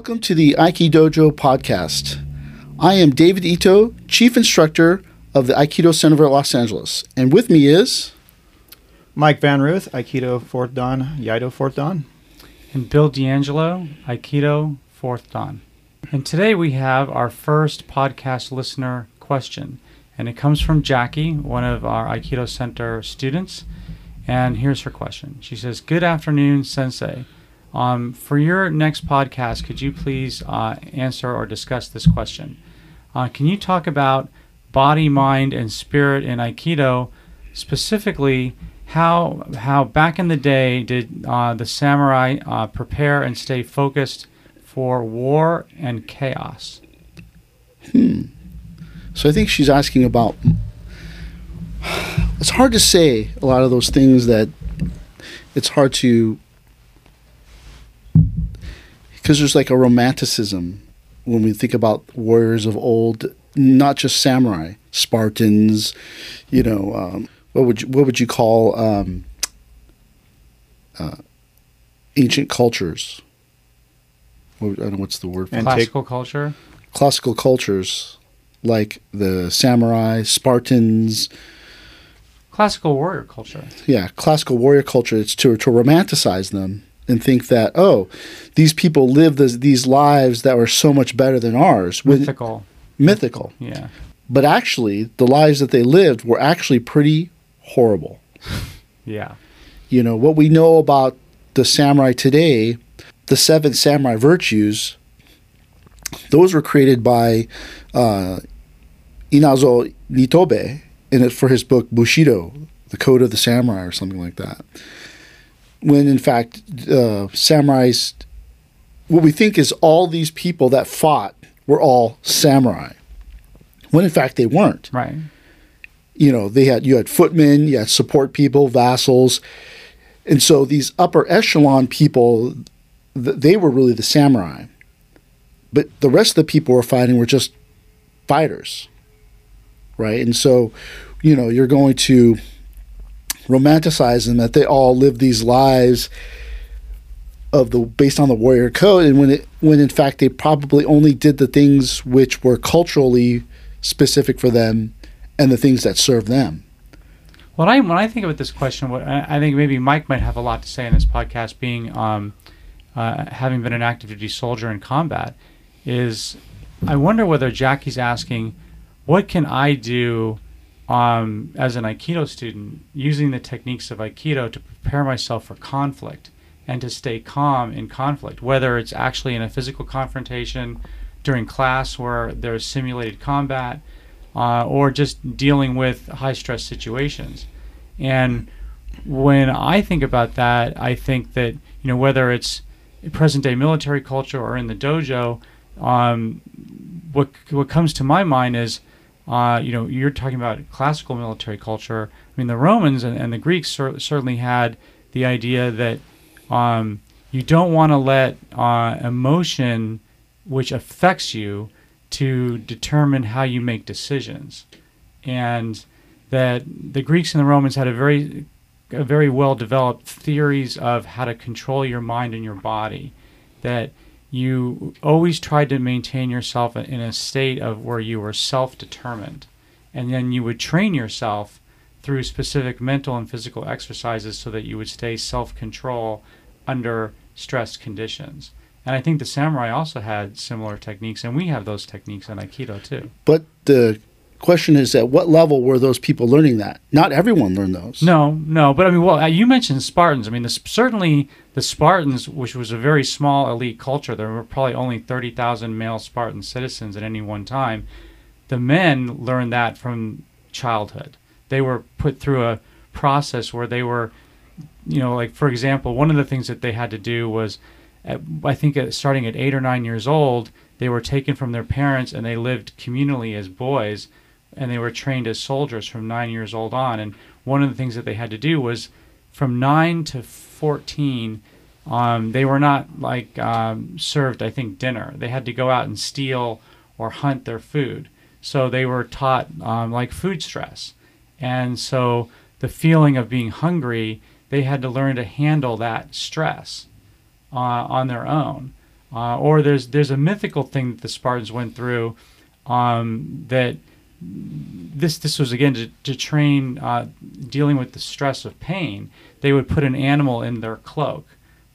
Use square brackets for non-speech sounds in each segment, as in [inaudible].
Welcome to the Aikidojo podcast. I am David Ito, Chief Instructor of the Aikido Center of Los Angeles, and with me is Mike Van Ruth, Aikido Fourth Dan, Iaido Fourth Dan. And Bill D'Angelo, Aikido Fourth Dan. And today we have our first podcast listener question. And it comes from Jackie, one of our Aikido Center students. And here's her question. She says, Good afternoon, Sensei. Um, for your next podcast, could you please uh, answer or discuss this question? Uh, can you talk about body, mind, and spirit in Aikido, specifically how how back in the day did uh, the samurai uh, prepare and stay focused for war and chaos? Hmm. So I think she's asking about. It's hard to say a lot of those things that it's hard to because there's like a romanticism when we think about warriors of old, not just samurai, Spartans, you know, um, what would you, what would you call um, uh, ancient cultures? What, I don't know what's the word for classical culture. Classical cultures like the samurai, Spartans. Classical warrior culture. Yeah, classical warrior culture. It's to to romanticize them and think that oh, these people lived this, these lives that were so much better than ours. Mythical. Mythical. Yeah. But actually, the lives that they lived were actually pretty horrible. [laughs] yeah. You know what we know about the samurai today, the seven samurai virtues. Those were created by uh, Inazo Nitobe in it for his book Bushido, the Code of the Samurai, or something like that when in fact uh, samurais, what we think is all these people that fought were all samurai, when in fact they weren't. Right. You know, they had you had footmen, you had support people, vassals, and so these upper echelon people, th- they were really the samurai, but the rest of the people were fighting were just fighters, right? And so, you know, you're going to romanticize them that they all live these lives of the based on the warrior code and when it when in fact they probably only did the things which were culturally specific for them and the things that served them. When I when I think about this question, what I think maybe Mike might have a lot to say in this podcast, being um, uh, having been an active duty soldier in combat, is I wonder whether Jackie's asking, what can I do um, as an Aikido student, using the techniques of Aikido to prepare myself for conflict and to stay calm in conflict, whether it's actually in a physical confrontation during class where there's simulated combat, uh, or just dealing with high stress situations. And when I think about that, I think that you know whether it's present day military culture or in the dojo, um, what what comes to my mind is uh, you know, you're talking about classical military culture. I mean, the Romans and, and the Greeks cer- certainly had the idea that um, you don't want to let uh, emotion, which affects you, to determine how you make decisions, and that the Greeks and the Romans had a very, a very well developed theories of how to control your mind and your body. That you always tried to maintain yourself in a state of where you were self-determined. And then you would train yourself through specific mental and physical exercises so that you would stay self-control under stressed conditions. And i think the samurai also had similar techniques and we have those techniques in aikido too. But the question is at what level were those people learning that? Not everyone learned those. No, no, but I mean, well, you mentioned Spartans. I mean, the, certainly the Spartans, which was a very small elite culture, there were probably only thirty thousand male Spartan citizens at any one time. The men learned that from childhood. They were put through a process where they were, you know, like for example, one of the things that they had to do was, at, I think, at, starting at eight or nine years old, they were taken from their parents and they lived communally as boys and they were trained as soldiers from nine years old on. And one of the things that they had to do was from nine to 14, um, they were not like um, served, I think, dinner. They had to go out and steal or hunt their food. So they were taught um, like food stress. And so the feeling of being hungry, they had to learn to handle that stress uh, on their own. Uh, or there's there's a mythical thing that the Spartans went through um, that this this was again to, to train uh, dealing with the stress of pain. They would put an animal in their cloak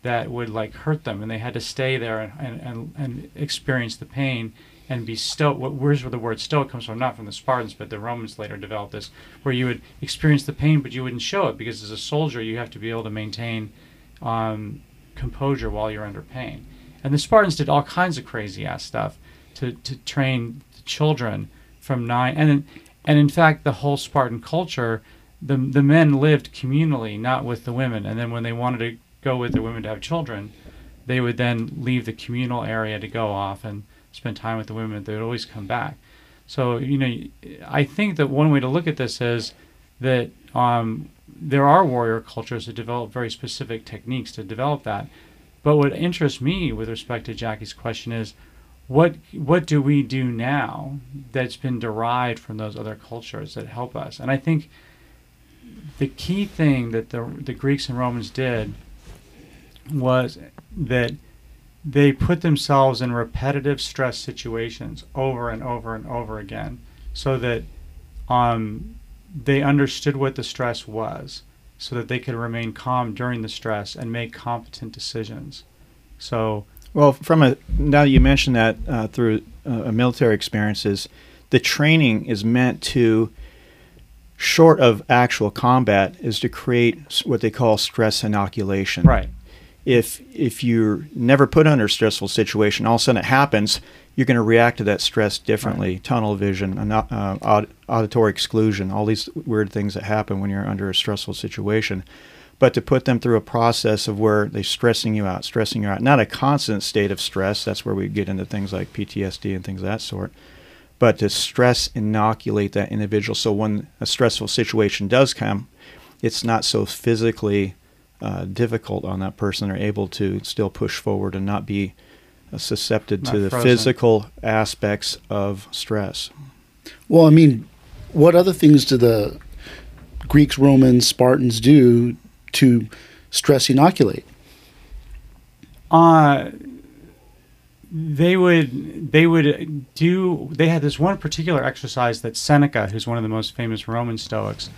that would like hurt them, and they had to stay there and and, and, experience the pain and be stoic. Where's where the word stoic comes from? Not from the Spartans, but the Romans later developed this, where you would experience the pain, but you wouldn't show it because as a soldier you have to be able to maintain um, composure while you're under pain. And the Spartans did all kinds of crazy ass stuff to, to train children from nine and and in fact the whole Spartan culture the the men lived communally not with the women. And then when they wanted to go with the women to have children they would then leave the communal area to go off and spend time with the women. They would always come back. So you know I think that one way to look at this is that um, there are warrior cultures that develop very specific techniques to develop that. But what interests me with respect to Jackie's question is what what do we do now that's been derived from those other cultures that help us? And I think the key thing that the the Greeks and Romans did was that they put themselves in repetitive stress situations over and over and over again, so that um, they understood what the stress was, so that they could remain calm during the stress and make competent decisions. So well, from a now that you mentioned that uh, through uh, military experiences, the training is meant to, short of actual combat, is to create what they call stress inoculation. Right. If if you're never put under a stressful situation, all of a sudden it happens, you're going to react to that stress differently. Right. Tunnel vision, uh, auditory exclusion, all these weird things that happen when you're under a stressful situation but to put them through a process of where they're stressing you out, stressing you out. Not a constant state of stress. That's where we get into things like PTSD and things of that sort. But to stress inoculate that individual so when a stressful situation does come, it's not so physically uh, difficult on that person. They're able to still push forward and not be uh, susceptible to the frozen. physical aspects of stress. Well, I mean, what other things do the Greeks, Romans, Spartans do to stress inoculate? Uh, they would they would do they had this one particular exercise that Seneca, who's one of the most famous Roman Stoics,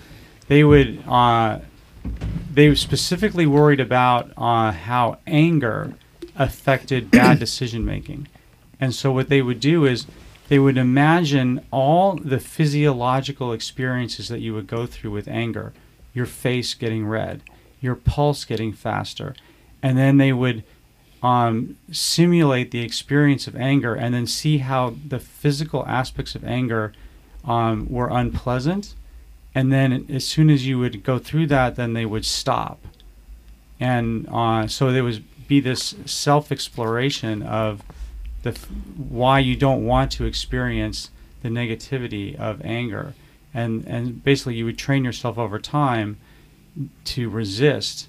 they would uh, they specifically worried about uh, how anger affected [clears throat] bad decision making, and so what they would do is they would imagine all the physiological experiences that you would go through with anger, your face getting red, your pulse getting faster. And then they would um, simulate the experience of anger and then see how the physical aspects of anger um, were unpleasant. And then as soon as you would go through that, then they would stop. And uh, so there would be this self exploration of the f- why you don't want to experience the negativity of anger. And, and basically, you would train yourself over time to resist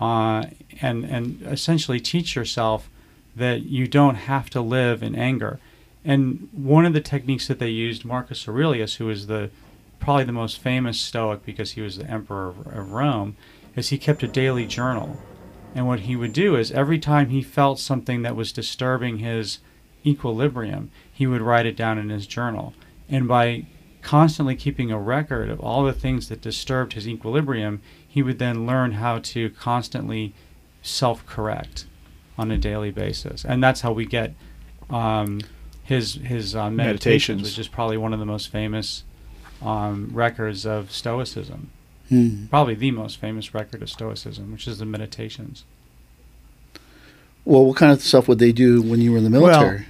uh, and and essentially teach yourself that you don't have to live in anger. And one of the techniques that they used, Marcus Aurelius, who is the probably the most famous Stoic because he was the emperor of Rome, is he kept a daily journal. And what he would do is every time he felt something that was disturbing his equilibrium, he would write it down in his journal. And by constantly keeping a record of all the things that disturbed his equilibrium, he would then learn how to constantly self correct on a daily basis. And that's how we get um, his, his uh, meditations, meditations, which is probably one of the most famous um, records of Stoicism. Hmm. Probably the most famous record of Stoicism, which is the Meditations. Well, what kind of stuff would they do when you were in the military? Well,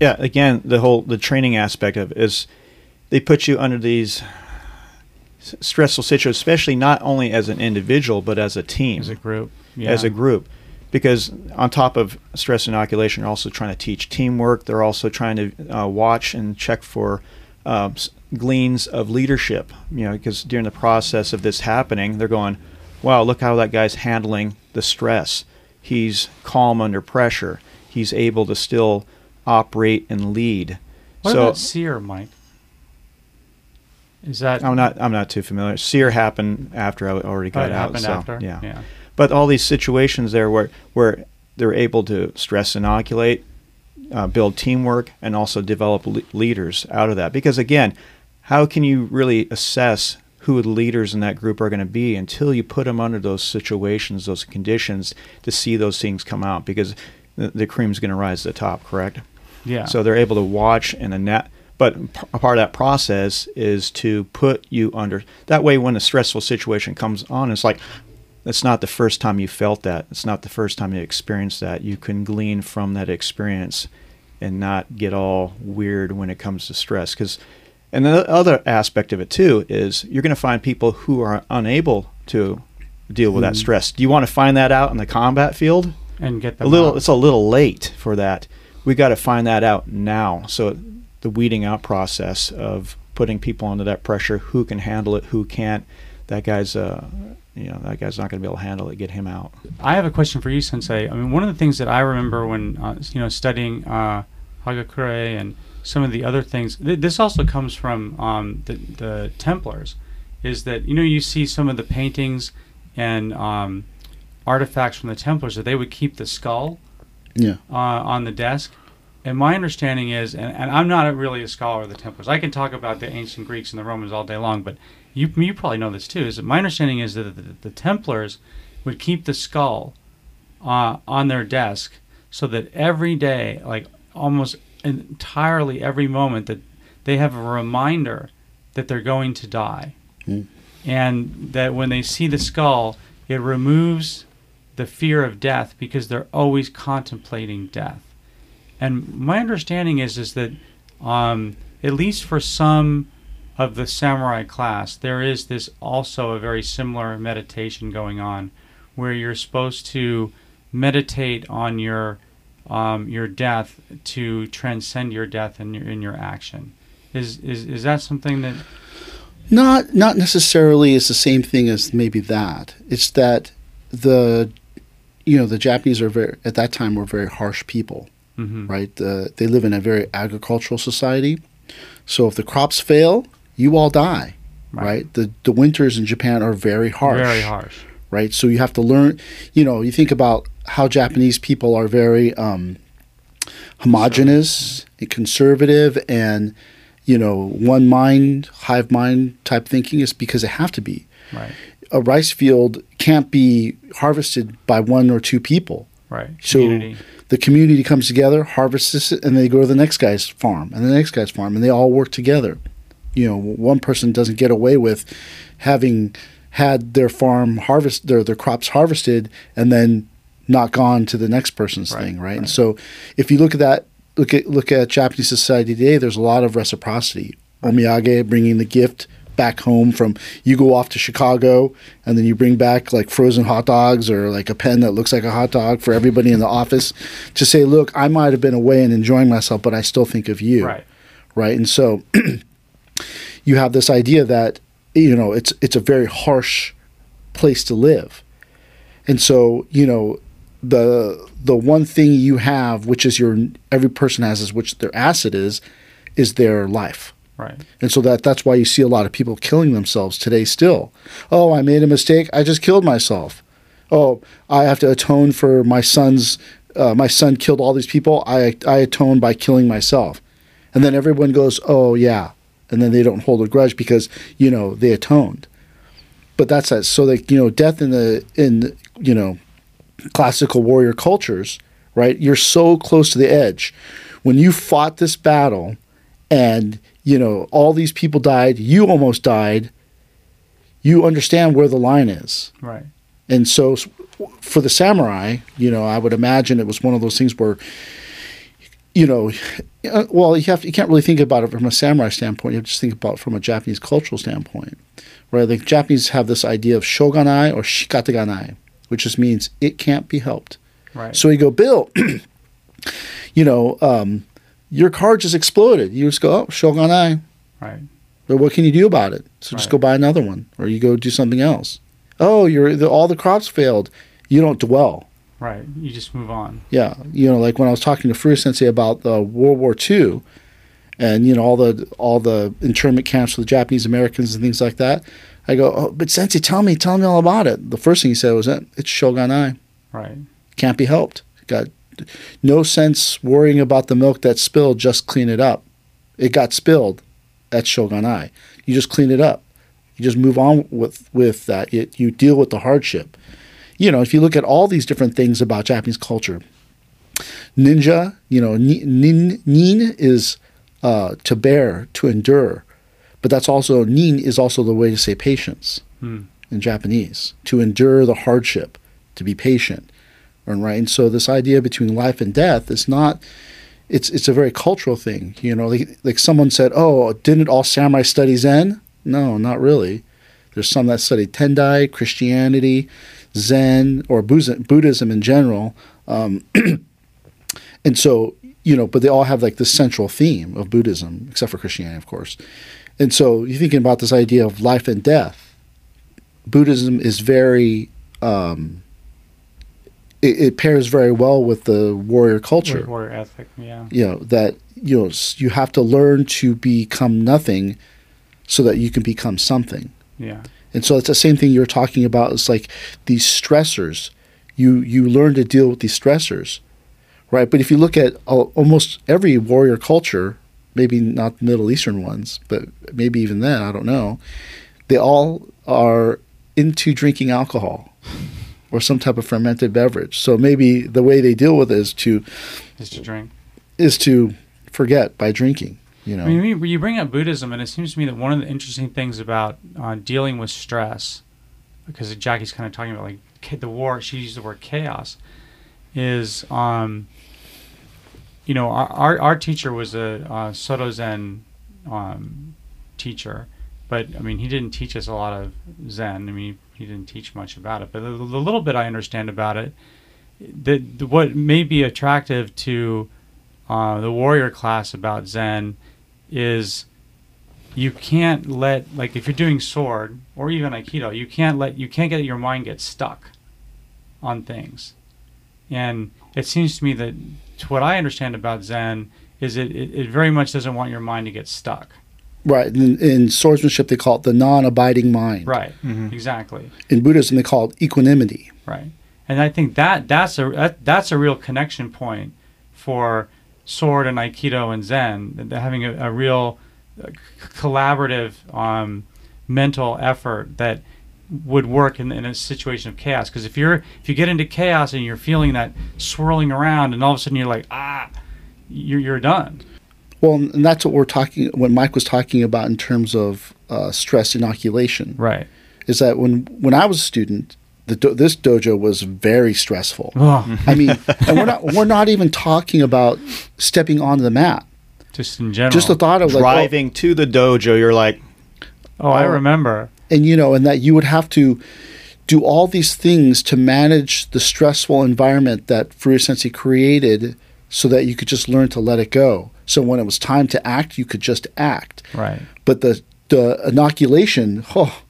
yeah, again, the whole the training aspect of it is they put you under these stressful situations, especially not only as an individual but as a team, as a group, yeah. as a group. Because on top of stress inoculation, they're also trying to teach teamwork. They're also trying to uh, watch and check for uh, gleans of leadership. You know, because during the process of this happening, they're going, "Wow, look how that guy's handling the stress. He's calm under pressure. He's able to still operate and lead." What so, about SERE, Mike? Is that I'm not I'm not too familiar. SERE happened after I already got oh, out. so, after? Yeah. yeah. But all these situations there where where they're able to stress inoculate, uh, build teamwork and also develop le- leaders out of that. Because again, how can you really assess who the leaders in that group are going to be until you put them under those situations, those conditions to see those things come out? Because the, the cream's going to rise to the top, correct? Yeah. So they're able to watch and a net. But a part of that process is to put you under. That way, when a stressful situation comes on, it's like it's not the first time you felt that. It's not the first time you experienced that. You can glean from that experience and not get all weird when it comes to stress. Because, and the other aspect of it too is you're going to find people who are unable to deal with that mm-hmm. stress. Do you want to find that out in the combat field? and get them a little out. it's a little late for that we got to find that out now so the weeding out process of putting people under that pressure who can handle it who can't that guy's uh you know that guy's not going to be able to handle it get him out I have a question for you, Sensei. I mean, one of the things that I remember when uh, you know studying uh, Hagakure and some of the other things. Th- this also comes from um, the, the Templars, is that you know you see some of the paintings and um, artifacts from the Templars that they would keep the skull Yeah. uh, on the desk. And my understanding is, and, and I'm not a, really a scholar of the Templars. I can talk about the ancient Greeks and the Romans all day long, but you you probably know this too. Is my understanding is that the, the Templars would keep the skull uh, on their desk so that every day, like almost entirely every moment, that they have a reminder that they're going to die, Mm. and that when they see the skull, it removes the fear of death because they're always contemplating death. And my understanding is is that um, at least for some of the samurai class, there is this also a very similar meditation going on, where you're supposed to meditate on your um, your death to transcend your death in your in your action. Is is is that something that Not not necessarily is the same thing as maybe that. It's that the you know the Japanese are very at that time were very harsh people, mhm. right? Uh, they live in a very agricultural society, so if the crops fail, you all die, right? The the winters in Japan are very harsh, Very harsh. right? So you have to learn. You know, you think about how Japanese people are very um, homogenous and conservative, and you know, one mind, hive mind type thinking is because they have to be. Right. A rice field can't be harvested by one or two people. Right. So Community. The community comes together, harvests it, and they go to the next guy's farm and the next guy's farm, and they all work together. You know, one person doesn't get away with having had their farm harvest their their crops harvested and then not gone to the next person's Right, thing, right? right. And so, if you look at that, look at look at Japanese society today, there's a lot of reciprocity. Omiyage, bringing the gift back home from you go off to Chicago and then you bring back like frozen hot dogs or like a pen that looks like a hot dog for everybody in the office to say, look, I might have been away and enjoying myself, but I still think of you, Right. right? And so [clears throat] you have this idea that you know it's it's a very harsh place to live, and so you know the the one thing you have, which is your every person has, is which their asset is, is their life. Right. And so that that's why you see a lot of people killing themselves today still. Oh, I made a mistake. I just killed myself. Oh, I have to atone for my son's uh, my son killed all these people. I I atone by killing myself. And then everyone goes, "Oh, yeah." And then they don't hold a grudge because, you know, they atoned. But that's that so that, you know, death in the in, you know, classical warrior cultures, right? You're so close to the edge. When you fought this battle and you know all these people died you almost died you understand where the line is Right. and so for the samurai you know i would imagine it was one of those things where you know uh, well you have you can't really think about it from a samurai standpoint you have to just think about it from a japanese cultural standpoint right the japanese have this idea of shoganai or shikataganai which just means it can't be helped Right. so you go, Bill, [clears throat] you know, um, your car just exploded. You just go, oh, shoganai. right. But what can you do about it? So just Right. go buy another one, or you go do something else. Oh, you're the, all the crops failed. You don't dwell. Right. You just move on. Yeah, you know, like when I was talking to Furuya Sensei about the World War II, and you know all the all the internment camps for the Japanese Americans and things like that. I go, oh, but Sensei, tell me, tell me all about it. The first thing he said was that it's shoganai, Right. can't be helped. Got no sense worrying about the milk that spilled. Just clean it up. It got spilled. That's shoganai. You just clean it up. You just move on with with that. You, you deal with the hardship. You know, if you look at all these different things about Japanese culture, ninja, you know, nin, nin is uh, to bear, to endure, but that's also nin is also the way to say patience Hmm. in Japanese, to endure the hardship, to be patient, and right. And so this idea between life and death is not. It's it's a very cultural thing, you know. Like like someone said, "Oh, didn't all samurai study Zen?" No, not really. There's some that study Tendai, Christianity, Zen, or Buddhism, in general. Um, [clears throat] and so, you know, but they all have like this central theme of Buddhism, except for Christianity, of course. And so you're thinking about this idea of life and death. Buddhism is very, um, it, it pairs very well with the warrior culture Warrior ethic. Yeah. you know that you know you have to learn to become nothing so that you can become something Yeah. and so it's the same thing you're talking about it's like these stressors you you learn to deal with these stressors right but if you look at al- almost every warrior culture maybe not the middle eastern ones but maybe even then i don't know they all are into drinking alcohol [laughs] or some type of fermented beverage so maybe the way they deal with it is to Is to drink. is to forget by drinking. You know, I mean, you- bring up Buddhism, and it seems to me that one of the interesting things about uh, dealing with stress, because Jackie's kind of talking about like the war, she used the word chaos, is, um, you know, our, our, our teacher was a uh, Soto Zen um, teacher, but I mean, he didn't teach us a lot of Zen. I mean, he didn't teach much about it, but the, the little bit I understand about it, the, the, what may be attractive to uh, the warrior class about Zen is you can't let like if you're doing sword or even aikido you can't let you can't get your mind get stuck on things. And it seems to me that to what i understand about zen is it, it, it very much doesn't want your mind to get stuck right? In, in swordsmanship, they call it the non-abiding mind. right Mhm. exactly In Buddhism, they call it equanimity. right and i think that that's a that, that's a real connection point for sword and aikido and zen having a, a real uh, collaborative um, mental effort that would work in, in a situation of chaos because if you're if you get into chaos and you're feeling that swirling around and all of a sudden you're like ah you're, you're done Well, and that's what we're talking. What Mike was talking about in terms of uh, stress inoculation right is that when when I was a student, the do- this dojo was very stressful. oh, I mean, and we're not we're not even talking about stepping onto the mat. just in general Just the thought of like, oh, Driving to the dojo, you're like, oh i oh. remember and you know, and that you would have to do all these things to manage the stressful environment that Furuya Sensei created so that you could just learn to let it go. So when it was time to act, you could just act. right But the the inoculation, oh,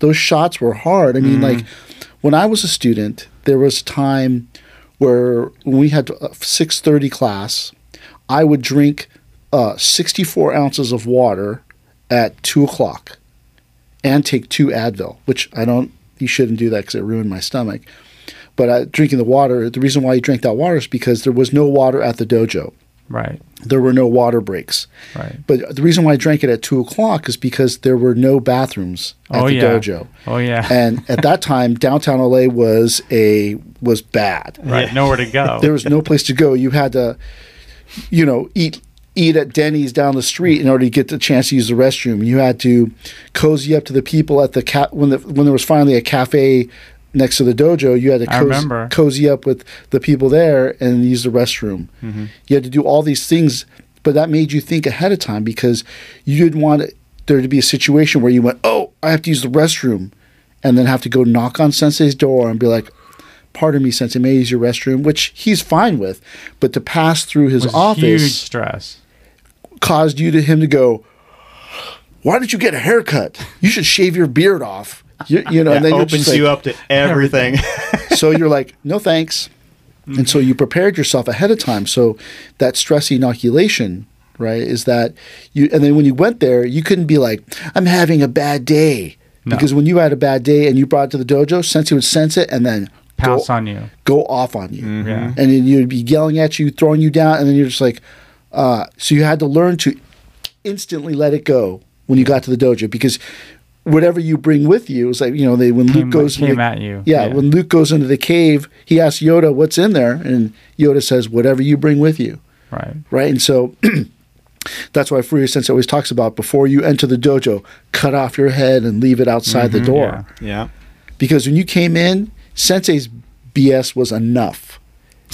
those shots were hard. I mean, like when I was a student, there was a time where when we had a six thirty class, I would drink uh, sixty four ounces of water at two o'clock, and take two Advil, which I don't. You shouldn't do that because it ruined my stomach. But uh, drinking the water, the reason why you drank that water is because there was no water at the dojo. Right There were no water breaks. right But the reason why I drank it at two o'clock is because there were no bathrooms at Oh, the yeah. dojo, oh yeah [laughs] and at that time, downtown LA was a was bad. right Yeah. nowhere to go [laughs] There was no place to go. You had to, you know, eat eat at Denny's down the street in order to get the chance to use the restroom. You had to cozy up to the people at the cat when the when there was finally a cafe next to the dojo. You had to cozy, cozy up with the people there and use the restroom. Mm-hmm. You had to do all these things, but that made you think ahead of time because you didn't want there to be a situation where you went, "Oh, I have to use the restroom," and then have to go knock on Sensei's door and be like. Pardon me, Sensei, may I use your restroom? Which he's fine with, but to pass through his was office huge stress caused you to him to go, "Why did you get a haircut? You should shave your beard off." You, you know, that and then you're opens like, you up to everything. so you're like, "No thanks," and so you prepared yourself ahead of time. So that stress inoculation, right, is that you, and then when you went there, you couldn't be like, "I'm having a bad day," No. because when you had a bad day and you brought it to the dojo, Sensei would sense it and then pounce on you. go off on you, Mm-hmm. Yeah. and then you'd be yelling at you, throwing you down, and then you're just like, uh, so you had to learn to instantly let it go when you got to the dojo because whatever you bring with you is like you know they when Came, Luke goes into came the- at you. yeah, when Luke goes into the cave, he asks Yoda what's in there, and Yoda says whatever you bring with you, right. right? And so. [clears throat] That's why Furuya Sensei always talks about before you enter the dojo, cut off your head and leave it outside the mm-hmm. door. yeah. Yeah. Because when you came in, Sensei's BS was enough.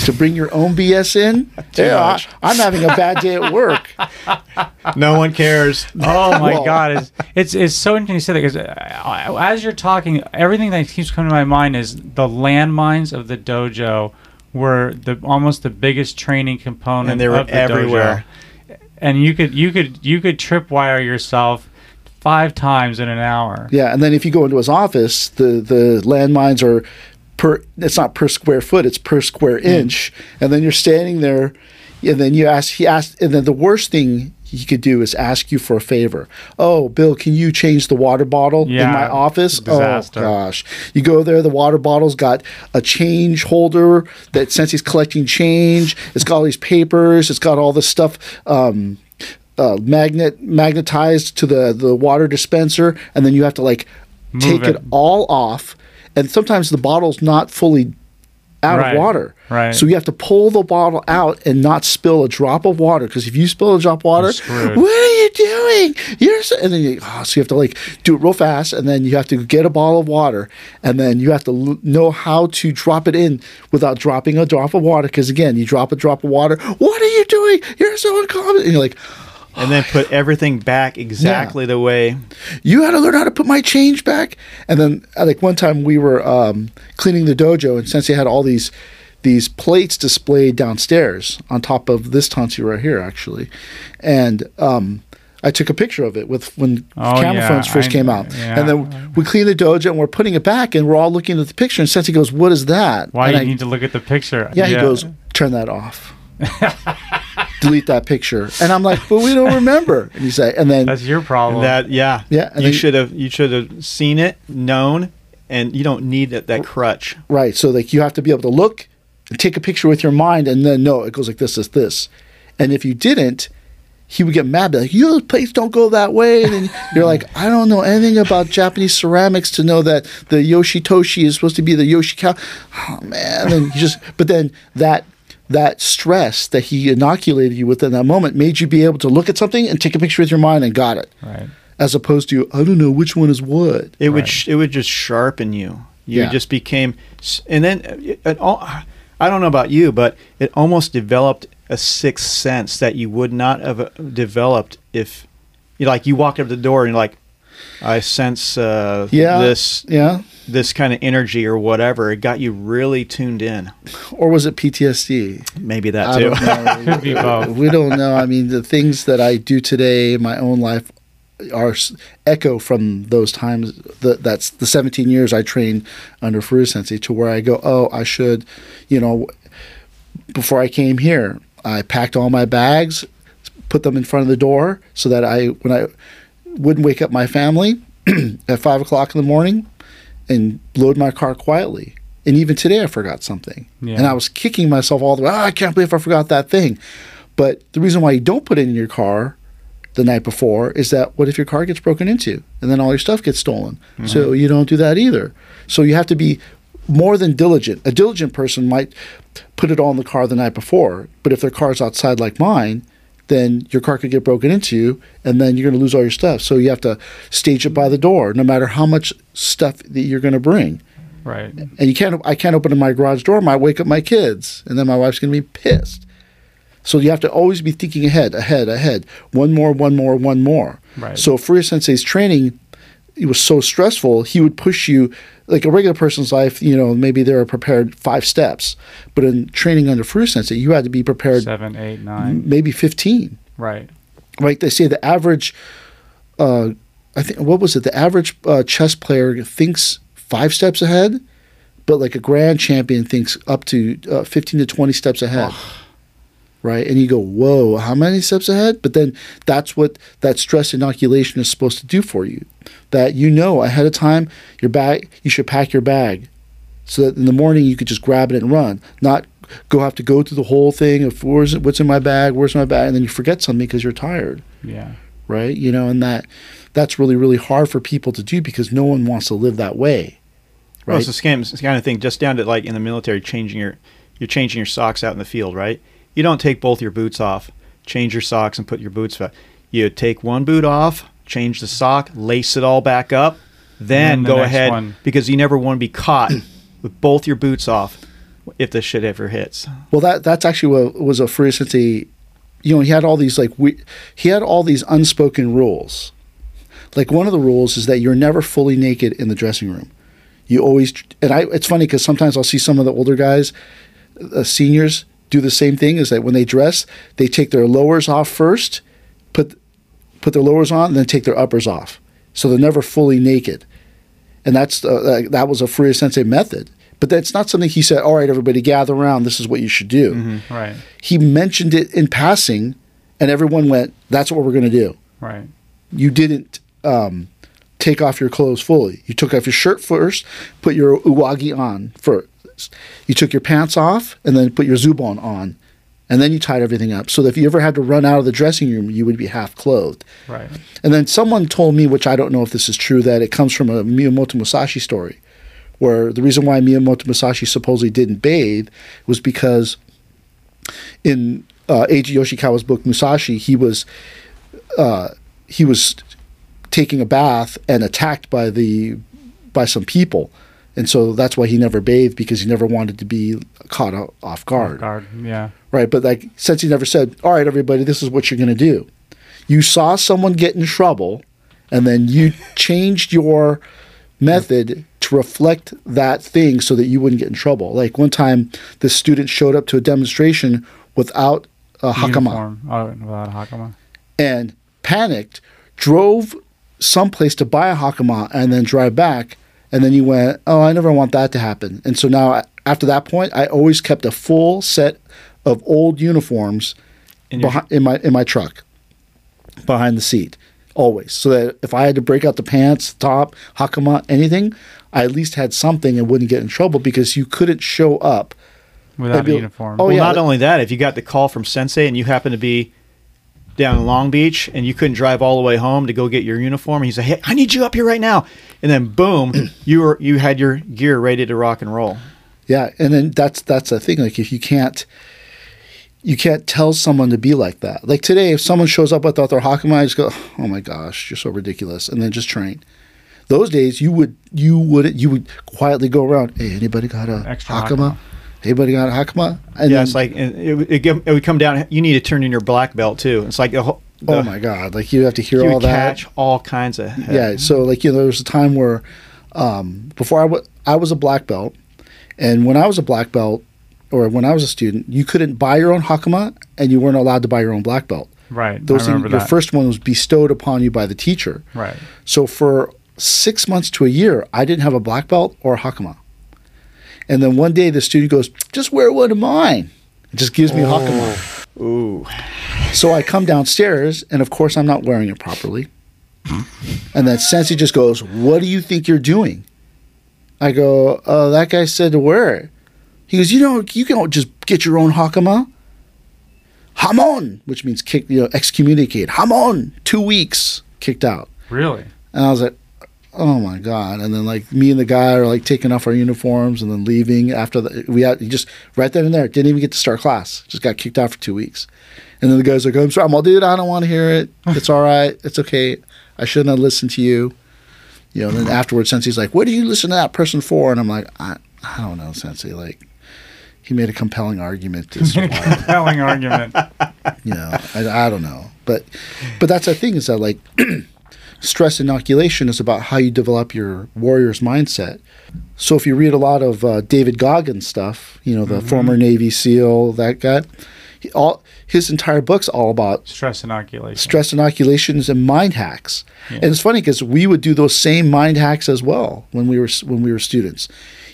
To bring your own BS in, yeah, I, I'm having a bad day at work. [laughs] No one cares. Oh my Well- God! It's, it's it's so interesting you say that because uh, as you're talking, everything that keeps coming to my mind is the landmines of the dojo were the almost the biggest training component. And they were of the everywhere. dojo. and you could you could you could tripwire yourself five times in an hour. Yeah, and then if you go into his office, the the landmines are per. It's not per square foot; it's per square inch. And then you're standing there, and then you ask. He asked, and then the worst thing he could do is ask you for a favor. Oh, Bill, can you change the water bottle in my office? disaster. Oh gosh, you go there. The water bottle's got a change holder that since he's collecting change, it's got all these papers. It's got all this stuff. Um, uh, magnet magnetized to the the water dispenser, and then you have to like Move take it. it. all off. And sometimes the bottle's not fully out Right, of water, right. So you have to pull the bottle out and not spill a drop of water. Because if you spill a drop of water, what are you doing? You're so, and then you, oh, so you have to like do it real fast, and then you have to get a bottle of water, and then you have to l- know how to drop it in without dropping a drop of water. Because again, you drop a drop of water, what are you doing? You're so uncommon. And you're like, And then put everything back exactly the way. you had to learn how to put my change back. And then, uh, like one time, we were um, cleaning the dojo, and Sensei had all these these plates displayed downstairs on top of this tansu right here, actually. And um, I took a picture of it with when Oh, camera yeah, phones first I- came out. yeah. And then we clean the dojo, and we're putting it back, and we're all looking at the picture. And Sensei goes, "What is that?" Why and do I- you need to look at the picture? yeah, he goes, "Turn that off." [laughs] Delete that picture, and I'm like, "But we don't remember." And he's like, and then That's your problem. That yeah. Yeah, and You should have you should have seen it, known, and you don't need that, that crutch. Right. So like you have to be able to look and take a picture with your mind and then no, it goes like this, this, this. And if you didn't, he would get mad, be like, "You plates don't go that way." And then you're like, "I don't know anything about Japanese ceramics to know that the Yoshitoshi is supposed to be the Yoshikawa." Oh man! And you just, but then that that stress that he inoculated you with in that moment made you be able to look at something and take a picture with your mind and got it, right. as opposed to I don't know which one is what. It would sh- it would just sharpen you. You Yeah. just became, and then uh, it, it all, I don't know about you, but it almost developed a sixth sense that you would not have uh, developed if, you like, you walked up the door and you're like, I sense uh, Yeah. this Yeah. this kind of energy or whatever. It got you really tuned in. Or was it PTSD? Maybe that I too. don't know. [laughs] Could be both. We don't know. I mean, the things that I do today in my own life are echo from those times. The, that's the 17 years I trained under Furu Sensei to where I go, oh, I should, you know, before I came here, I packed all my bags, put them in front of the door so that I, when I wouldn't wake up my family [clears throat] at five o'clock in the morning and load my car quietly. And even today, I forgot something. Yeah. And I was kicking myself all the way. Oh, I can't believe I forgot that thing. But the reason why you don't put it in your car the night before is that what if your car gets broken into and then all your stuff gets stolen? Mm-hmm. So you don't do that either. So you have to be more than diligent. A diligent person might put it all in the car the night before, but if their car's outside like mine, then your car could get broken into you and then you're going to lose all your stuff. So you have to stage it by the door no matter how much stuff that you're going to bring. Right. And you can't I can't open my garage door, I might wake up my kids and then my wife's going to be pissed. So you have to always be thinking ahead, ahead, ahead. One more, one more, one more. Right. So Furuya Sensei's training it was so stressful, he would push you like a regular person's life, you know, maybe they were prepared five steps. But in training under Furuya Sensei, you had to be prepared Seven, eight, nine. maybe 15 Right. right? They say the average, uh, I think, what was it? The average uh, chess player thinks five steps ahead, but like a grand champion thinks up to uh, 15 to 20 steps ahead. Right. And you go, whoa, how many steps ahead? But then that's what that stress inoculation is supposed to do for you. That you know ahead of time, your bag, you should pack your bag so that in the morning you could just grab it and run, not go have to go through the whole thing of where's what's in my bag, where's my bag, and then you forget something because you're tired, Yeah. right? You know, and that that's really really hard for people to do because no one wants to live that way, Well, right? it's the same it's the kind of thing, just down to like in the military, changing your you're changing your socks out in the field, right? You don't take both your boots off, change your socks, and put your boots back. You take one boot off, change the sock, lace it all back up, then then the go ahead one. because you never want to be caught with both your boots off if the shit ever hits. Well, that that's actually what was a Furuya Sensei. You know, he had all these like we, he had all these unspoken rules. Like one of the rules is that you're never fully naked in the dressing room. You always and I. It's funny because sometimes I'll see some of the older guys, uh, seniors, do the same thing. Is that when they dress, they take their lowers off first, put put their lowers on, and then take their uppers off. So they're never fully naked, and that's uh, that- was a Furuya Sensei method. But that's not something he said. All right, everybody, gather around. This is what you should do Right. he mentioned it in passing, and everyone went, "That's what we're going to do." Right. You didn't um, take off your clothes fully. You took off your shirt first, put your uwagi on first. You took your pants off, and then put your zubon on, and then you tied everything up. So that if you ever had to run out of the dressing room, you would be half clothed. Right. And then someone told me, which I don't know if this is true, that it comes from a Miyamoto Musashi story, where the reason why Miyamoto Musashi supposedly didn't bathe was because in uh, Eiji Yoshikawa's book Musashi, he was uh, he was taking a bath and attacked by the by some people, and so that's why he never bathed because he never wanted to be caught off guard Guard. Yeah. right? But like, since he never said, "All right, everybody, this is what you're going to do," you saw someone get in trouble, and then you [laughs] changed your method to reflect that thing so that you wouldn't get in trouble. Like one time, the student showed up to a demonstration without a hakama. Oh, without a hakama. and panicked, drove someplace to buy a hakama and then drive back. And then you went, Oh, I never want that to happen. And so now, after that point, I always kept a full set of old uniforms In your- behind, in my in my truck, behind the seat, always. So that if I had to break out the pants, top, hakama, anything, I at least had something and wouldn't get in trouble because you couldn't show up. Without Maybe- a uniform. Oh, well, yeah, not only that, if you got the call from Sensei and you happen to be down in Long Beach and you couldn't drive all the way home to go get your uniform, and he said, "Hey, I need you up here right now," and then boom, [clears throat] you were you had your gear ready to rock and roll. Yeah, and then that's that's the thing. Like if you can't, you can't tell someone to be like that. Like today, if someone shows up without their hakama, I just go, "Oh my gosh, you're so ridiculous," and then just train. Those days, you would you would you would quietly go around. Hey, anybody got a Extra hakama? hakama. Anybody got a hakama? And yeah, then, it's like it, would- it, it would come down. You need to turn in your black belt too. It's like the oh my god, like you have to hear You all that. catch all kinds of. Yeah, so like you know, there was a time where um, before I wa- I was a black belt, and when I was a black belt, or when I was a student, you couldn't buy your own hakama, and you weren't allowed to buy your own black belt. right. Those I things, remember your that. first one was bestowed upon you by the teacher. Right. So for six months to a year, I didn't have a black belt or a hakama. And then one day the student goes, "Just wear one of mine." It just gives me a hakama. Ooh. So I come downstairs, and of course I'm not wearing it properly. And then Sensei just goes, "What do you think you're doing?" I go, "Uh, that guy said to wear it." He goes, "You know, you can't just get your own hakama." Hamon, which means kick, you know, excommunicate. Hamon, two weeks kicked out. Really. And I was like, oh my god! And then like me and the guy are like taking off our uniforms and then leaving after the we had just right then and there didn't even get to start class. Just got kicked out for two weeks. And then the guy's like, I'm sorry, I'm all dude. I don't want to hear it. [laughs] It's all right. It's okay. I shouldn't have listened to you. You know. And then afterwards, Sensei's like, what do you listen to that person for? And I'm like, I I don't know, Sensei. Like. He made a compelling argument as to why Compelling argument. you know I, I don't know but but that's the thing is that like [clears throat] stress inoculation is about how you develop your warrior's mindset so if you read a lot of uh, david goggins stuff you know the former navy seal that guy he, all his entire book's all about Stress inoculation. stress inoculations and mind hacks Yeah. and it's funny because we would do those same mind hacks as well when we were when we were students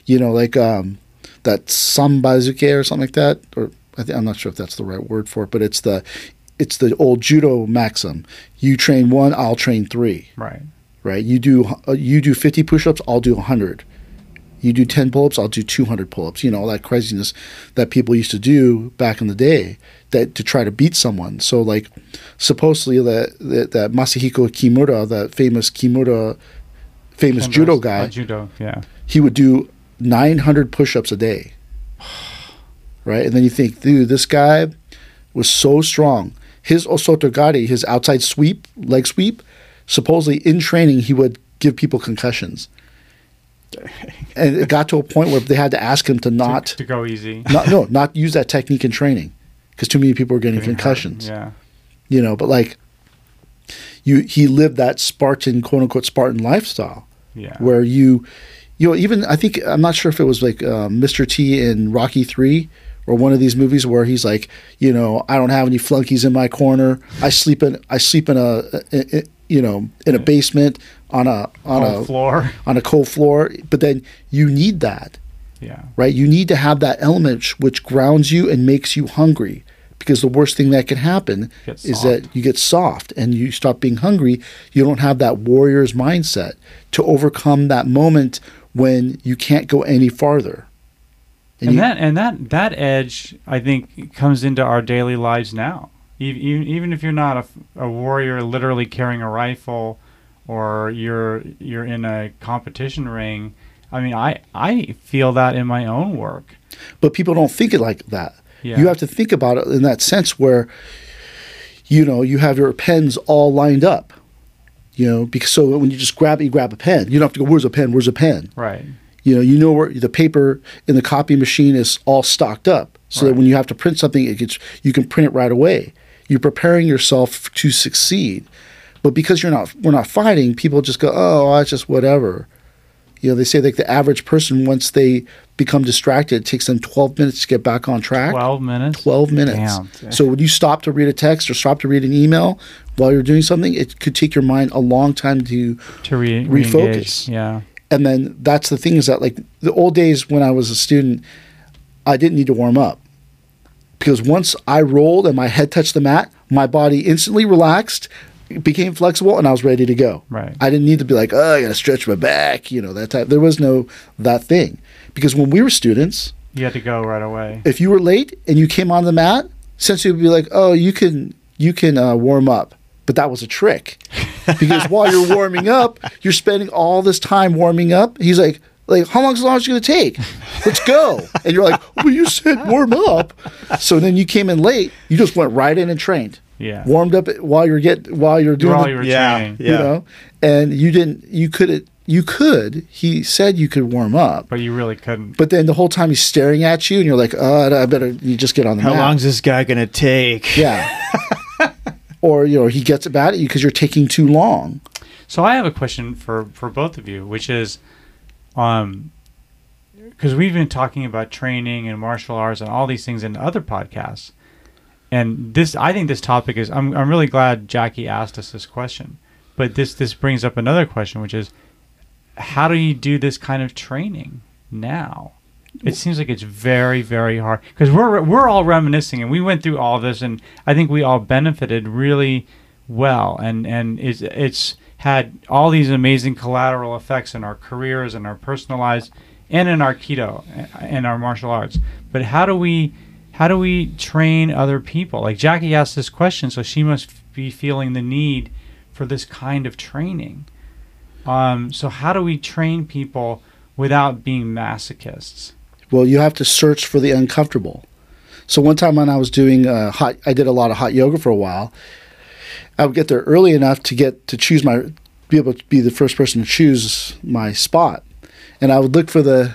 you know like um, that sambazuke or something like that or I th- i'm not sure if that's the right word for it but it's the it's the old judo maxim you train one i'll train three Right. right you do uh, you do 50 push-ups i'll do 100 You do 10 pull ups, I'll do 200 pull ups. You know, all that craziness that people used to do back in the day that to try to beat someone. So, like, supposedly that, that, that Masahiko Kimura, that famous Kimura, famous judo uh, guy, judo, yeah. he would do 900 push ups a day. [sighs] Right? And then you think, dude, this guy was so strong. His osotogari, his outside sweep, leg sweep, supposedly in training, he would give people concussions. [laughs] And it got to a point where they had to ask him to To- not, to, go easy. not no, not [laughs] use that technique in training because too many people were getting Getting hurt, concussions. Yeah. You know, but like, you he lived that Spartan, quote unquote, Spartan lifestyle Yeah. where you, you know, even I think I'm not sure if it was like uh, Mr. T in Rocky Three or one of these movies where he's like, you know, I don't have any flunkies in my corner. I sleep in I sleep in a, you know, in a basement on a on Whole a floor. [laughs] on a cold floor. But then you need that, Yeah. right? You need to have that element which grounds you and makes you hungry. Because the worst thing that can happen is that you get soft and you stop being hungry. You don't have that warrior's mindset to overcome that moment when you can't go any farther. And, you- that and that that edge, I think, comes into our daily lives now. Even even, if you're not a warrior, literally carrying a rifle, or you're you're in a competition ring. I mean, I I feel that in my own work. but people don't think it like that. Yeah. You have to think about it in that sense where, you know, you have your pens all lined up. You know, because so when you just grab it, you grab a pen. You don't have to go, where's a pen? Where's a pen? Right. You know, you know where the paper in the copy machine is all stocked up, so that when you have to print something, it gets you can print it right away. You're preparing yourself to succeed, but because you're not, we're not fighting. People just go, oh, it's just whatever. You know, they say like the average person once they become distracted, it takes them 12 minutes to get back on track. Twelve minutes. 12 minutes. Damn. So when you stop to read a text or stop to read an email while you're doing something, it could take your mind a long time to to re- refocus. re-engage. Yeah. And then that's the thing is that like the old days when I was a student, I didn't need to warm up because once I rolled and my head touched the mat, my body instantly relaxed, became flexible, and I was ready to go. Right. I didn't need to be like, oh, I got to stretch my back, you know, that type. There was no that thing because when we were students, You had to go right away. if you were late and you came on the mat, essentially would be like, oh, you can you can uh, warm up, but that was a trick [laughs] because while you're warming up, you're spending all this time warming up. He's like, like how long is it going to take? Let's go. And you're like, well, you said warm up. So then you came in late. You just went right in and trained. Yeah. Warmed up while you're get while you're doing While the- you were Yeah, training. yeah. you know, and you didn't. You couldn't. You could. He said you could warm up. But you really couldn't. But then the whole time he's staring at you, and you're like, "Oh, I better." You just get on the How mat. long's this guy gonna take? Yeah. [laughs] or you know he gets mad at you because you're taking too long. So I have a question for for both of you, which is, um, because we've been talking about training and martial arts and all these things in other podcasts, and this I think this topic is I'm I'm really glad Jackie asked us this question, but this this brings up another question, which is, how do you do this kind of training now? It seems like it's very, very hard because we're we're all reminiscing and we went through all this and I think we all benefited really well and and it's it's had all these amazing collateral effects in our careers and our personal lives and in our Aikido and our martial arts. But how do we how do we train other people? Like Jackie asked this question, so she must be feeling the need for this kind of training. Um, so how do we train people without being masochists? Well, you have to search for the uncomfortable. So one time when I was doing uh, hot, I did a lot of hot yoga for a while. I would get there early enough to get to choose my, be able to be the first person to choose my spot, and I would look for the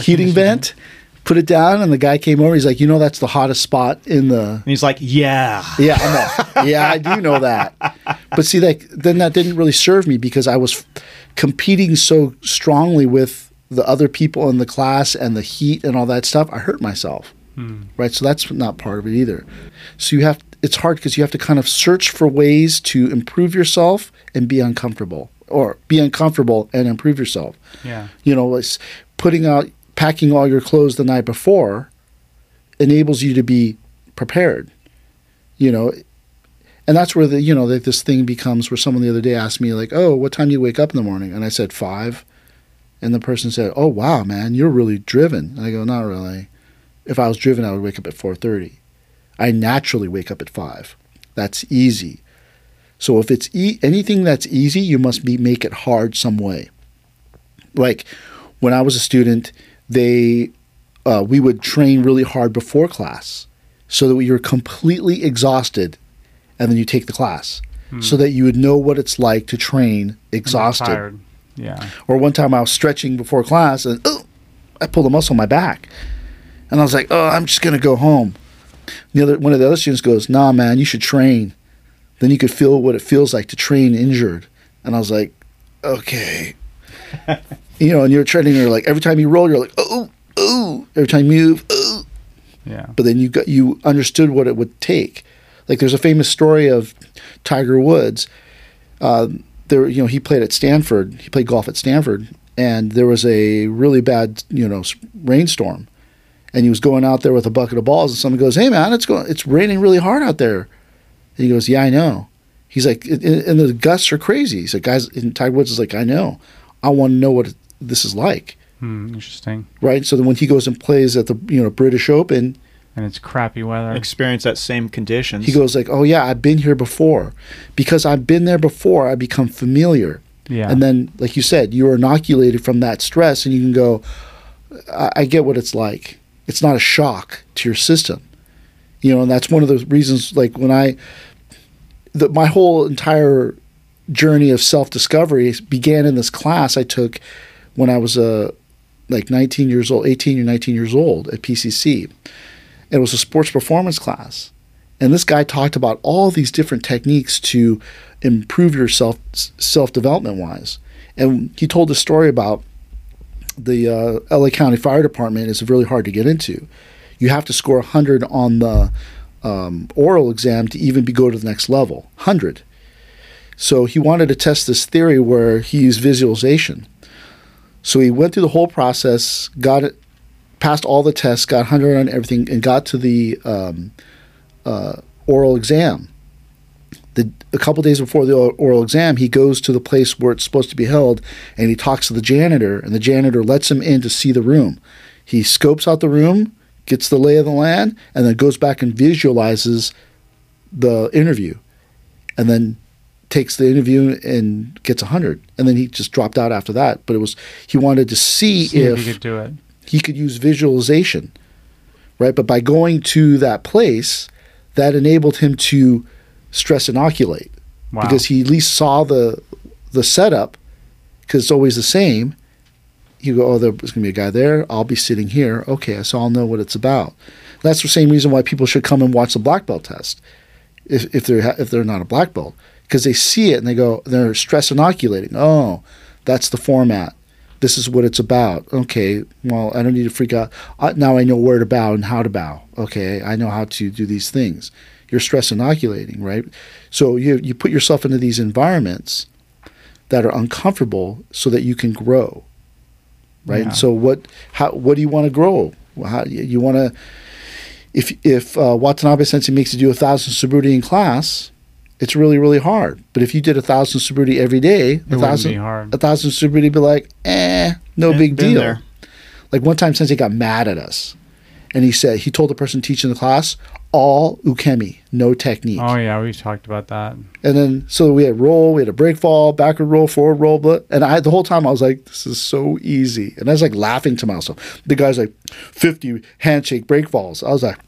heating vent, put it down, and the guy came over. He's like, "You know, that's the hottest spot in the And he's like, yeah. Yeah, I'm like, yeah, I do know that. But see, like then that didn't really serve me because I was f- competing so strongly with the other people in the class and the heat and all that stuff. I hurt myself, hmm. right? So that's not part of it either. So you have it's hard because you have to kind of search for ways to improve yourself and be uncomfortable, or be uncomfortable and improve yourself Yeah. you know, it's putting out, packing all your clothes the night before enables you to be prepared, you know. And that's where the, you know, that this thing becomes where someone the other day asked me, like, oh, what time do you wake up in the morning? And I said, five. And the person said, "Oh wow, man, you're really driven." And I go, "Not really. If I was driven, I would wake up at 4:30. I naturally wake up at 5. That's easy. So if it's e- anything that's easy, you must be make it hard some way. Like when I was a student, they uh, we would train really hard before class so that you're completely exhausted and then you take the class so that you would know what it's like to train exhausted. Yeah. Or one time I was stretching before class and oh, I pulled a muscle in my back. And I was like, oh, I'm just going to go home. The other, one of the other students goes, nah, man, you should train. Then you could feel what it feels like to train injured. And I was like, okay. [laughs] you know, and you're training, you're like, every time you roll, you're like, oh, oh. Every time you move, oh. Yeah. But then you got, you understood what it would take. Like there's a famous story of Tiger Woods. Uh, there, you know, he played at Stanford. He played golf at Stanford, and there was a really bad, you know, rainstorm, and he was going out there with a bucket of balls, and someone goes, "Hey, man, it's going, it's raining really hard out there." And he goes, "Yeah, I know." He's like, "And and the gusts are crazy." He's like, "Guys," and Tiger Woods is like, "I know. I want to know what this is like." Hmm, interesting. Right. So then when he goes and plays at the you know British Open, And it's crappy weather. Experience that same conditions. He goes like, "Oh yeah, I've been here before, because I've been there before. I become familiar, yeah. and then, like you said, you're inoculated from that stress, and you can go, I, I get what it's like. It's not a shock to your system, you know, and that's one of the reasons. Like when I, the, my whole entire journey of self discovery began in this class I took when I was uh, like 19 years old, 18 or 19 years old at PCC. It was a sports performance class. And this guy talked about all these different techniques to improve yourself self development wise. And he told a story about the uh, LA County Fire Department is really hard to get into. You have to score 100 on the um, oral exam to even be, go to the next level 100. So he wanted to test this theory where he used visualization. So he went through the whole process, got it, passed all the tests, got 100 on everything, and got to the um, uh, oral exam. The, a couple days before the oral exam, he goes to the place where it's supposed to be held, and he talks to the janitor, and the janitor lets him in to see the room. He scopes out the room, gets the lay of the land, and then goes back and visualizes the interview, and then takes the interview and gets 100 and then he just dropped out after that but it was he wanted to see, See if if you could do it. He could use visualization, right? But by going to that place, that enabled him to stress inoculate Wow. because he at least saw the the setup because it's always the same. You go, oh, there's going to be a guy there. I'll be sitting here. Okay, so I'll know what it's about. That's the same reason why people should come and watch the black belt test if, if they're ha- if they're not a black belt because they see it and they go they're stress inoculating. Oh, that's the format. This is what it's about. Okay, well I don't need to freak out. Uh, now I know where to bow and how to bow. Okay, I know how to do these things. You're stress inoculating, right? So you you put yourself into these environments that are uncomfortable so that you can grow, right? Yeah. So what how what do you want to grow? How you, you want to if if uh, Watanabe Sensei makes you do a thousand suburi in class, it's really really hard. But if you did a thousand suburi every day, It a thousand be hard. a thousand suburi be like, eh, no Yeah, big deal. there. Like one time, Sensei got mad at us, and he said he told the person teaching the class all ukemi, no technique. Oh yeah, we've talked about that. And then so we had roll, we had a break fall, backward roll, forward roll, blah, and I the whole time I was like, this is so easy, and I was like laughing to myself. The guy's like, fifty handshake break falls. I was like,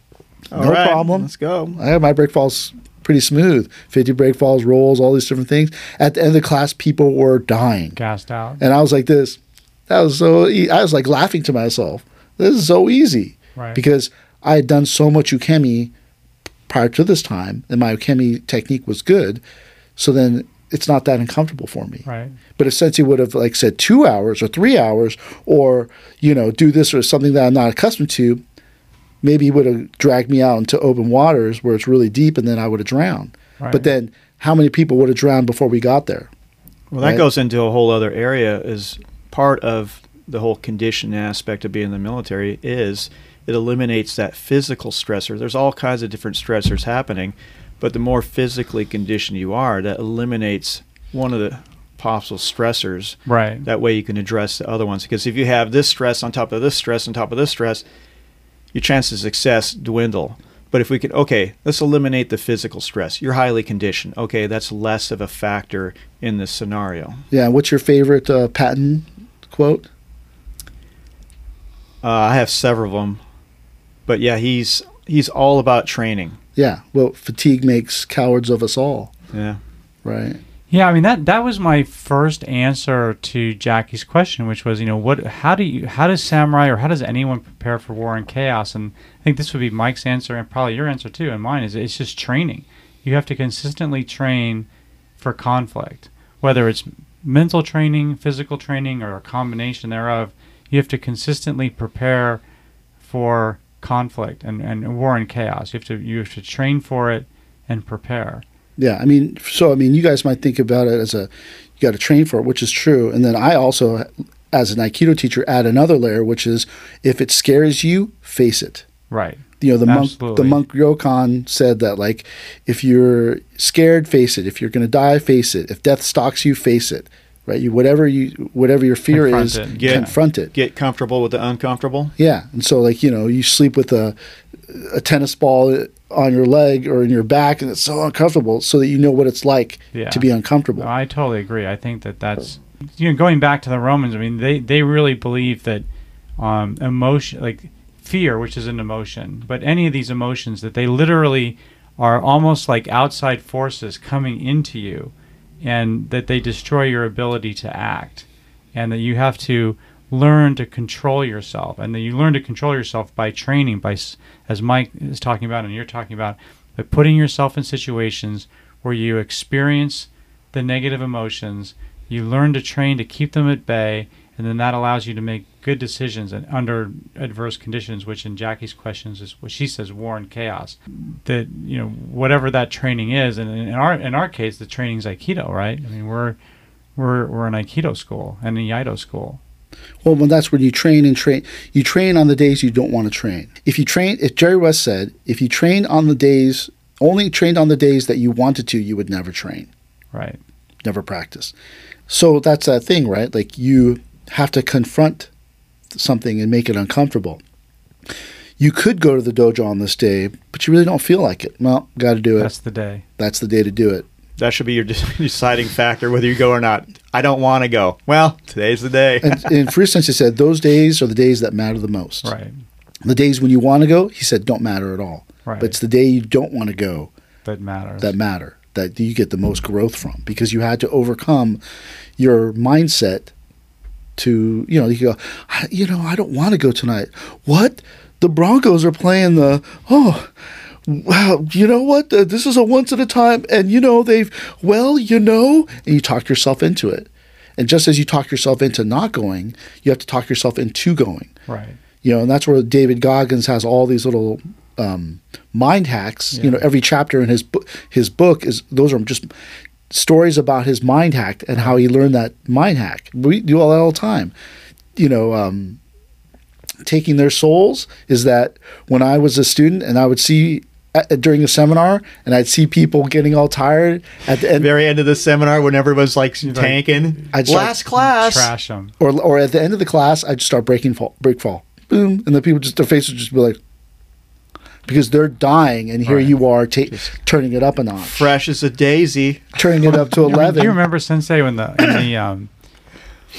no All right, problem. Let's go. I have my break falls pretty smooth. Fifty break falls, rolls, all these different things. At the end of the class, people were dying, Gassed out. and I was like, this. That was so. E- I was like laughing to myself. This is so easy Right. because I had done so much ukemi prior to this time, and my ukemi technique was good. So then it's not that uncomfortable for me. right. But if Sensei would have like said two hours or three hours, or you know, do this or something that I'm not accustomed to, maybe he would have dragged me out into open waters where it's really deep, and then I would have drowned. Right. But then, how many people would have drowned before we got there? Well, that Right. goes into a whole other area. Is part of the whole condition aspect of being in the military is it eliminates that physical stressor. There's all kinds of different stressors happening, but the more physically conditioned you are, that eliminates one of the possible stressors. Right. That way you can address the other ones. Because if you have this stress on top of this stress on top of this stress, your chances of success dwindle. But if we could, okay, let's eliminate the physical stress. You're highly conditioned. Okay, that's less of a factor in this scenario. Yeah. What's your favorite uh, Patton quote? Uh, I have several of them, but yeah, he's he's all about training. Yeah. Well, fatigue makes cowards of us all. Yeah. Right. Yeah, I mean that that was my first answer to Jackie's question, which was, you know, what how do you how does samurai or how does anyone prepare for war and chaos? And I think this would be Mike's answer and probably your answer too, and mine is it's just training. You have to consistently train for conflict, whether it's mental training, physical training, or a combination thereof. You have to consistently prepare for conflict and, and war and chaos. You have to you have to train for it and prepare. Yeah, I mean, so I mean, you guys might think about it as a you got to train for it, which is true. And then I also, as an Aikido teacher, add another layer, which is if it scares you, face it. Right. You know, the monk, the monk Ryokan said that like, if you're scared, face it. If you're going to die, face it. If death stalks you, face it. Right. You whatever you whatever your fear Confront is, it. Yeah. confront it. Get comfortable with the uncomfortable. Yeah, and so like you know, you sleep with a a tennis ball on your leg or in your back, and it's so uncomfortable, so that you know what it's like Yeah. to be uncomfortable. No, I totally agree. I think that that's you know going back to the Romans. I mean, they they really believe that um, emotion, like fear, which is an emotion, but any of these emotions that they literally are almost like outside forces coming into you, and that they destroy your ability to act, and that you have to learn to control yourself, and that you learn to control yourself by training, by as Mike is talking about, and you're talking about, by putting yourself in situations where you experience the negative emotions. You learn to train to keep them at bay, and then that allows you to make good decisions and under adverse conditions, which in Jackie's questions is what she says war and chaos. That you know whatever that training is, and in our in our case, the training's Aikido, right? I mean we're we're we're an Aikido school and an Iaido school. Well, well, that's when you train and train. You train on the days you don't want to train. If you train, if Jerry West said, if you train on the days, only trained on the days that you wanted to, you would never train, Right. never practice. So that's that thing, right? Like you have to confront something and make it uncomfortable. You could go to the dojo on this day, but you really don't feel like it. Well, got to do it. That's the day. That's the day to do it. That should be your [laughs] deciding factor whether you go or not. I don't want to go. Well, today's the day. And, and for instance, he said those days are the days that matter the most. Right. The days when you want to go, he said, don't matter at all. Right. But it's the day you don't want to go that matters. that matter, that you get the most growth from because you had to overcome your mindset to, you know, you go, "I- you know, I don't want to go tonight. What? The Broncos are playing the, oh, wow, you know what? Uh, this is a once at a time. And, you know, they've, well, you know, and you talk yourself into it. And just as you talk yourself into not going, you have to talk yourself into going right. you know, and that's where David Goggins has all these little um, mind hacks. You know, every chapter in his book, his book is those are just stories about his mind hack and how he learned that mind hack. We do all that all the time. You know, um, taking their souls is that when I was a student and I would see at, during a seminar and I'd see people getting all tired at the end Very end of the seminar when everyone's like like- tanking. I'd start- Last class. Trash them. or or at the end of the class, I'd just start breaking fall, break fall, boom, and the people just their faces would just be like, because they're dying, and here Right. you are ta- turning it up a notch, Fresh as a daisy. turning it up to [laughs] I mean, eleven. do you remember Sensei when the in the um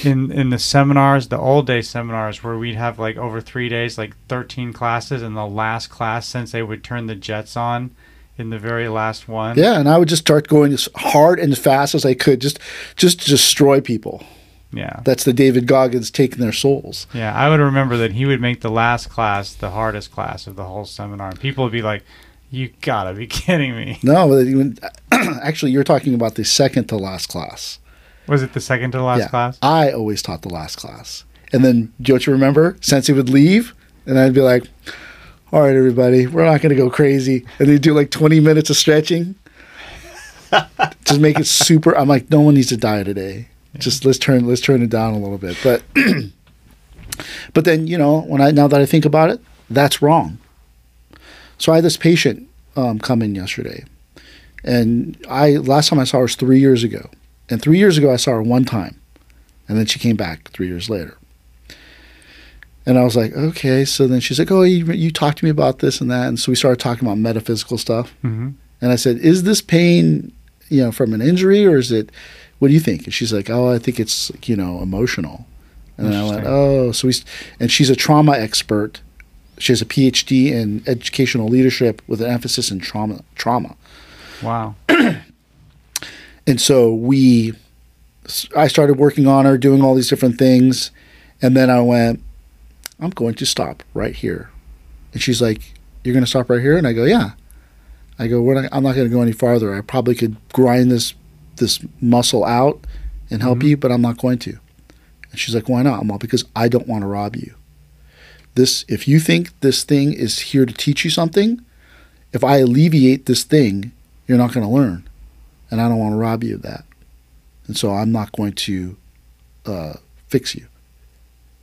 in in the seminars, the old day seminars where we'd have like over three days, like thirteen classes, and the last class Sensei would turn the jets on in the very last one. yeah, and I would just start going as hard and fast as I could, just just destroy people. Yeah. That's the David Goggins taking their souls. Yeah, I would remember that he would make the last class the hardest class of the whole seminar. And people would be like, You gotta be [laughs] kidding me. No, [clears throat] actually, you're talking about the second to last class. Was it the second to last yeah, class? I always taught the last class, and then don't you remember? Sensei would leave, and I'd be like, "All right, everybody, we're not going to go crazy," and they'd do like 20 minutes of stretching. [laughs] Just make it super. I'm like, no one needs to die today. Just let's turn let's turn it down a little bit. But [clears throat] but then you know when I now that I think about it, that's wrong. So I had this patient um, come in yesterday, and I last time I saw her was three years ago, And three years ago, I saw her one time, and then she came back three years later. And I was like, okay. So then she's like, oh, you, you talked to me about this and that. And so we started talking about metaphysical stuff. Mm-hmm. And I said, is this pain, you know, from an injury or is it, what do you think? And she's like, oh, I think it's, you know, emotional. And I went, oh, so we, and she's a trauma expert. She has a PhD in educational leadership with an emphasis in trauma. Trauma. Wow. [clears throat] And so we, I started working on her, doing all these different things. And then I went, I'm going to stop right here. And she's like, You're going to stop right here? And I go, Yeah. I go, We're not, I'm not going to go any farther. I probably could grind this this muscle out and help Mhm. you, but I'm not going to. And she's like, Why not? I'm all because I don't want to rob you. This, if you think this thing is here to teach you something, if I alleviate this thing, you're not going to learn and I don't want to rob you of that. And so I'm not going to uh, fix you.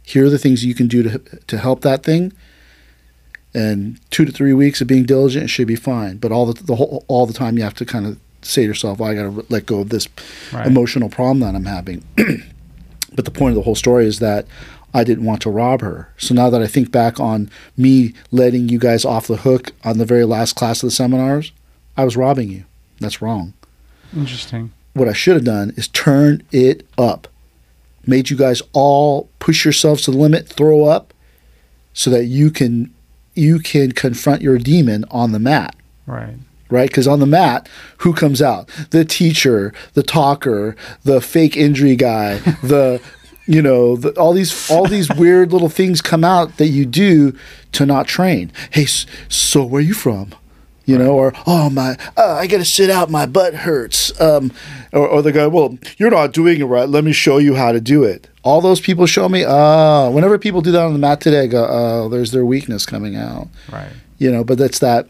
Here are the things you can do to to help that thing. And two to three weeks of being diligent it should be fine. But all the, the whole all the time you have to kind of say to yourself, well, I got to let go of this Right. emotional problem that I'm having. [clears throat] but the point of the whole story is that I didn't want to rob her. So now that I think back on me letting you guys off the hook on the very last class of the seminars, I was robbing you. That's wrong Interesting. what I should have done is turn it up. Made you guys all push yourselves to the limit, throw up, so that you can you can confront your demon on the mat, Right. Right? Because on the mat, who comes out? The teacher, the talker, the fake injury guy, [laughs] the you know, the, all these all these [laughs] weird little things come out that you do to not train. Hey, so where you from? You know, or oh my, uh, I gotta sit out. My butt hurts. Um, or, or the guy, well, you're not doing it right. Let me show you how to do it. All those people show me. Oh, whenever people do that on the mat today, I go, oh, there's their weakness coming out. Right. You know, but that's that.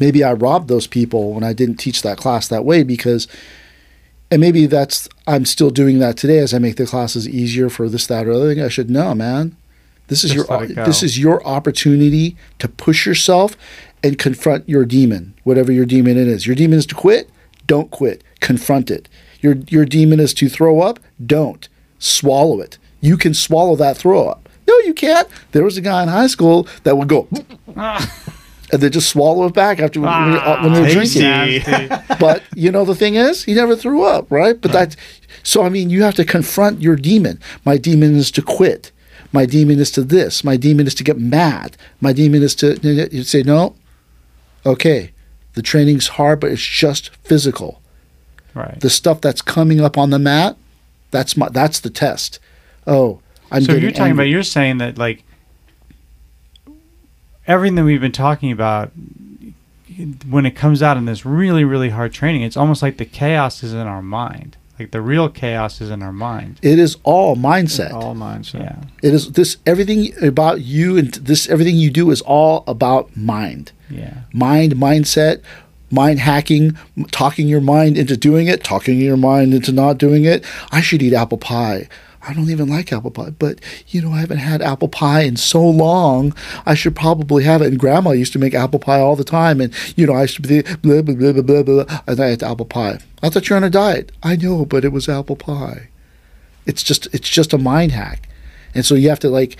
Maybe I robbed those people when I didn't teach that class that way because, and maybe that's I'm still doing that today as I make the classes easier for this, that, or other thing. I should know, man. This is Just your let it go. this is your opportunity to push yourself and confront your demon, whatever your demon it is. Your demon is to quit. Don't quit. Confront it. Your your demon is to throw up. Don't swallow it. You can swallow that throw up. No, you can't. There was a guy in high school that would go [laughs] and then just swallow it back after when, when uh, they're ah, drinking. [laughs] But you know the thing is, he never threw up, right? But that's so. I mean, you have to confront your demon. My demon is to quit. My demon is to this. My demon is to get mad. My demon is to you say no. Okay, the training's hard, but it's just physical. right. The stuff that's coming up on the mat, that's my that's the test. Oh, I'm so you're talking about you're saying that like everything that we've been talking about when it comes out in this really really hard training it's almost like the chaos is in our mind like the real chaos is in our mind It is all mindset. All mindset. yeah It is this everything about you and this everything you do is all about mind. yeah Mind, mindset, mind hacking, talking your mind into doing it, talking your mind into not doing it. I should eat apple pie. I don't even like apple pie, but you know, I haven't had apple pie in so long. I should probably have it. And grandma used to make apple pie all the time. And, you know, I should be blah, blah, blah, blah, blah, blah. And I had apple pie. I thought you're on a diet. I know, but it was apple pie. It's just, it's just a mind hack. And so you have to like,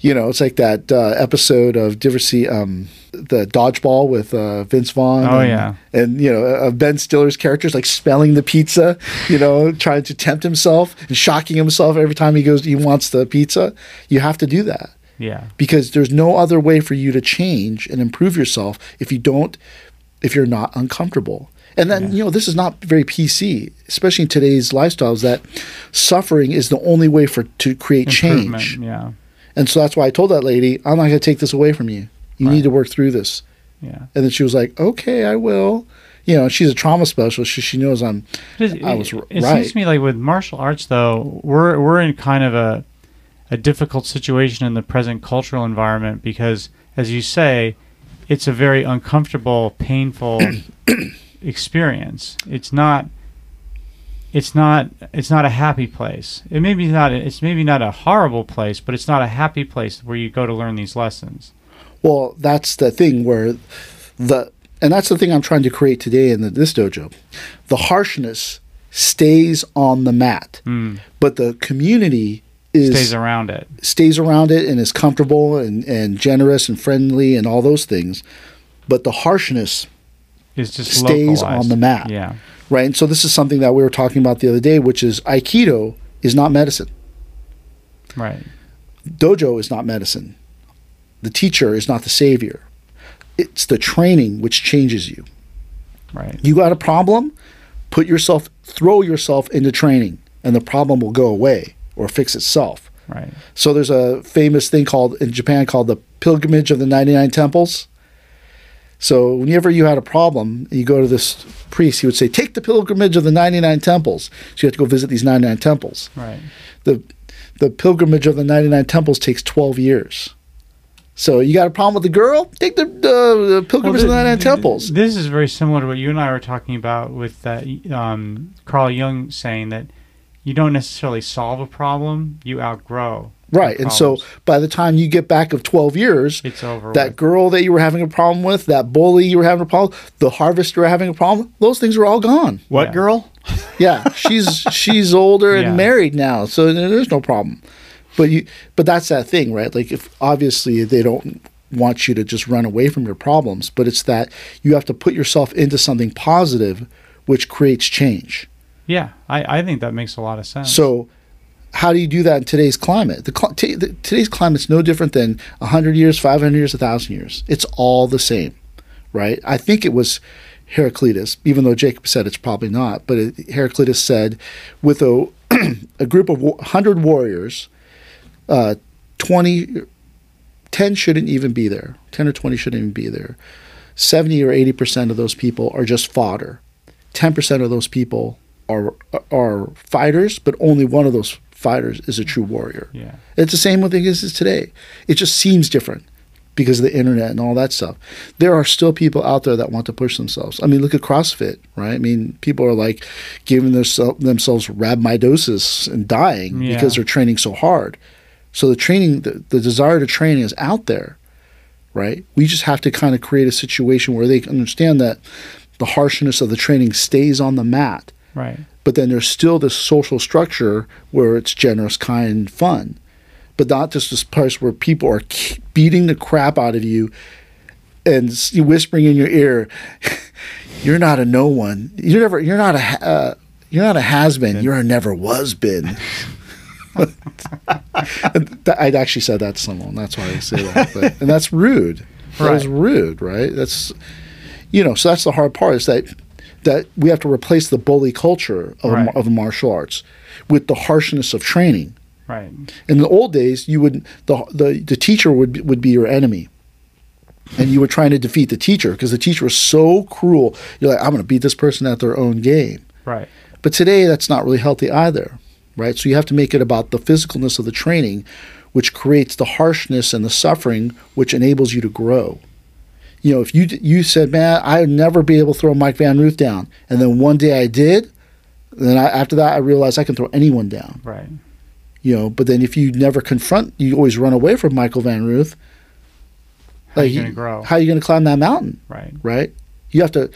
you know, it's like that uh, episode of did you ever see um, the dodgeball with uh, Vince Vaughn? Oh, and, yeah. and you know uh, Ben Stiller's characters like spelling the pizza, you know, trying to tempt himself and shocking himself every time he goes he wants the pizza. You have to do that yeah because there's no other way for you to change and improve yourself if you don't if you're not uncomfortable and then Yeah. you know this is not very pc especially in today's lifestyles that suffering is the only way for to create change yeah and so that's why i told that lady i'm not going to take this away from you. You Right. need to work through this. Yeah. And then she was like okay i will. You know she's a trauma specialist so she knows i'm It, I was it, r- it right. seems to me like with martial arts though we're we're in kind of a a difficult situation in the present cultural environment because as you say it's a very uncomfortable painful [coughs] experience. It's not it's not it's not a happy place it maybe not it's maybe not a horrible place but it's not a happy place where you go to learn these lessons Well, that's the thing where the and that's the thing I'm trying to create today in the, this dojo. The harshness stays on the mat, Mm. but the community is Stays around it. stays around it and is comfortable and, and generous and friendly and all those things. But the harshness, It's just Stays localized. on the mat. Yeah. Right? And so this is something that we were talking about the other day, which is Aikido is not medicine. Right. Dojo is not medicine. The teacher is not the savior. It's the training which changes you. Right. You got a problem, put yourself, throw yourself into training, and the problem will go away or fix itself. Right. So there's a famous thing called in Japan called the pilgrimage of the 99 temples. So whenever you had a problem, you go to this priest, he would say, "Take the pilgrimage of the 99 temples." So you have to go visit these 99 temples. Right. The the pilgrimage of the 99 temples takes 12 years. So you got a problem with the girl? Take the, the, the pilgrimage of the ninety-nine 99 th- temples. This is very similar to what you and I were talking about with that um, Carl Jung saying that you don't necessarily solve a problem, you outgrow. The Right. And so by the time you get back of 12 years, it's over. that with. girl that you were having a problem with, that bully you were having a problem, the harvest you were having a problem, those things are all gone. What Yeah. girl? [laughs] Yeah, she's she's older and Yeah. married now, so there's no problem. But you but that's that thing, right? Like if obviously they don't want you to just run away from your problems, but it's that you have to put yourself into something positive which creates change. yeah, I, I think that makes a lot of sense. So, how do you do that in today's climate? The, t- the today's climate's no different than hundred years, five hundred years, thousand years. It's all the same, right? I think it was Heraclitus, even though Jacob said it's probably not. But it, Heraclitus said, with a [clears throat] a group of wa- hundred warriors, uh, 20, 10 shouldn't even be there. Ten or twenty shouldn't even be there. Seventy or eighty percent of those people are just fodder. Ten percent of those people are are fighters, but only one of those fighters is a true warrior. yeah, It's the same with things as today. It just seems different because of the internet and all that stuff. There are still people out there that want to push themselves. I mean, look at CrossFit, right? I mean, people are like giving theirse- themselves rhabdomyolysis and dying Yeah. because they're training so hard. So the training, the, the desire to train is out there, right? We just have to kind of create a situation where they understand that the harshness of the training stays on the mat right. But then there's still this social structure where it's generous, kind, fun, but not just this place where people are beating the crap out of you and whispering in your ear, [laughs] "You're not a no one. You're never. You're not a. Uh, you're not a has been. You're a never was been." [laughs] I'd actually said that to someone. That's why I say that. But, and that's rude. That Right. rude, right? That's you know. So that's the hard part is that that we have to replace the bully culture of, Right. of martial arts with the harshness of training. Right. In the old days, you would the the, the teacher would be, would be your enemy, and you were trying to defeat the teacher because the teacher was so cruel. You're like, I'm going to beat this person at their own game. Right. But today, that's not really healthy either, right? So you have to make it about the physicalness of the training, which creates the harshness and the suffering, which enables you to grow. You know, if you you said, "Man, I'd never be able to throw Mike Van Ruth down," and then one day I did, then I, after that I realized I can throw anyone down. Right. You know, but then if you never confront, you always run away from Michael Van Ruth. How like, you gonna grow? How are you going to climb that mountain? Right. right? You have to.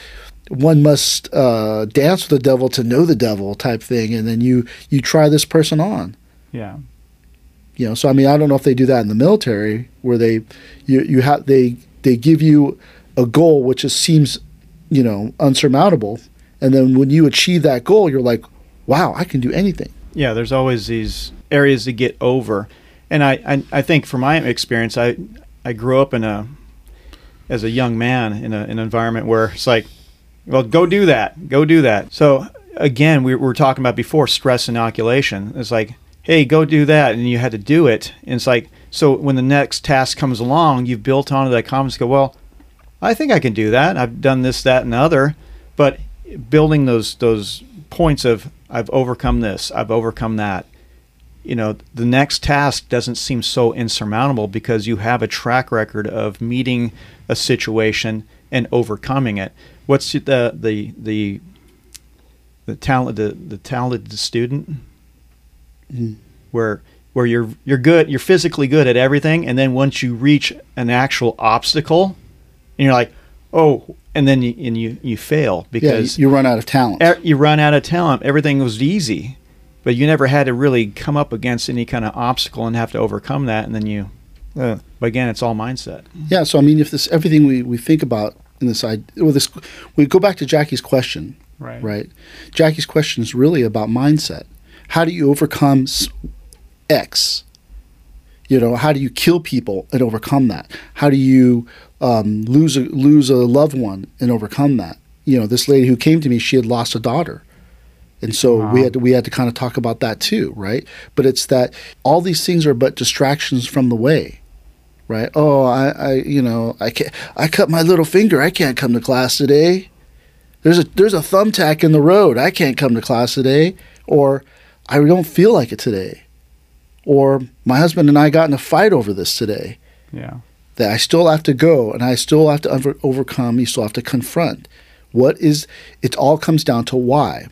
One must uh, dance with the devil to know the devil, type thing, and then you you try this person on. Yeah. You know, so I mean, I don't know if they do that in the military, where they you you have they they give you a goal which just seems, you know, unsurmountable, and then when you achieve that goal, you're like, wow, I can do anything. Yeah, there's always these areas to get over, and I, I, I think from my experience, I, I grew up in a, as a young man in, a, in an environment where it's like, well, go do that, go do that. So again, we were talking about before stress inoculation. It's like, hey, go do that, and you had to do it. And it's like, so when the next task comes along, you've built onto that confidence. Go, well, I think I can do that. I've done this, that, and the other. But building those those points of I've overcome this, I've overcome that. You know, the next task doesn't seem so insurmountable because you have a track record of meeting a situation and overcoming it. What's the the the the talent the, the talented student hmm. where where you're you're good, you're physically good at everything, and then once you reach an actual obstacle, and you're like, oh, and then you and you you fail Yeah, because you run out of talent. e- you run out of talent. Everything was easy, but you never had to really come up against any kind of obstacle and have to overcome that. And then you, uh, but again, it's all mindset. Yeah, so I mean, if this everything we, we think about in this side, well, this we go back to Jackie's question, Right. right? Jackie's question is really about mindset. How do you overcome X? You know, how do you kill people and overcome that? How do you um, lose a lose a loved one and overcome that? You know, this lady who came to me, she had lost a daughter, and so we had to, we had to kind of talk about that too, right? But it's that all these things are but distractions from the way, right? Oh, I, I you know, I can't, I cut my little finger. I can't come to class today. There's a there's a thumbtack in the road. I can't come to class today, or I don't feel like it today, or my husband and I got in a fight over this today. Yeah. That I still have to go and I still have to over, overcome. You still have to confront. What is? It all comes down to why.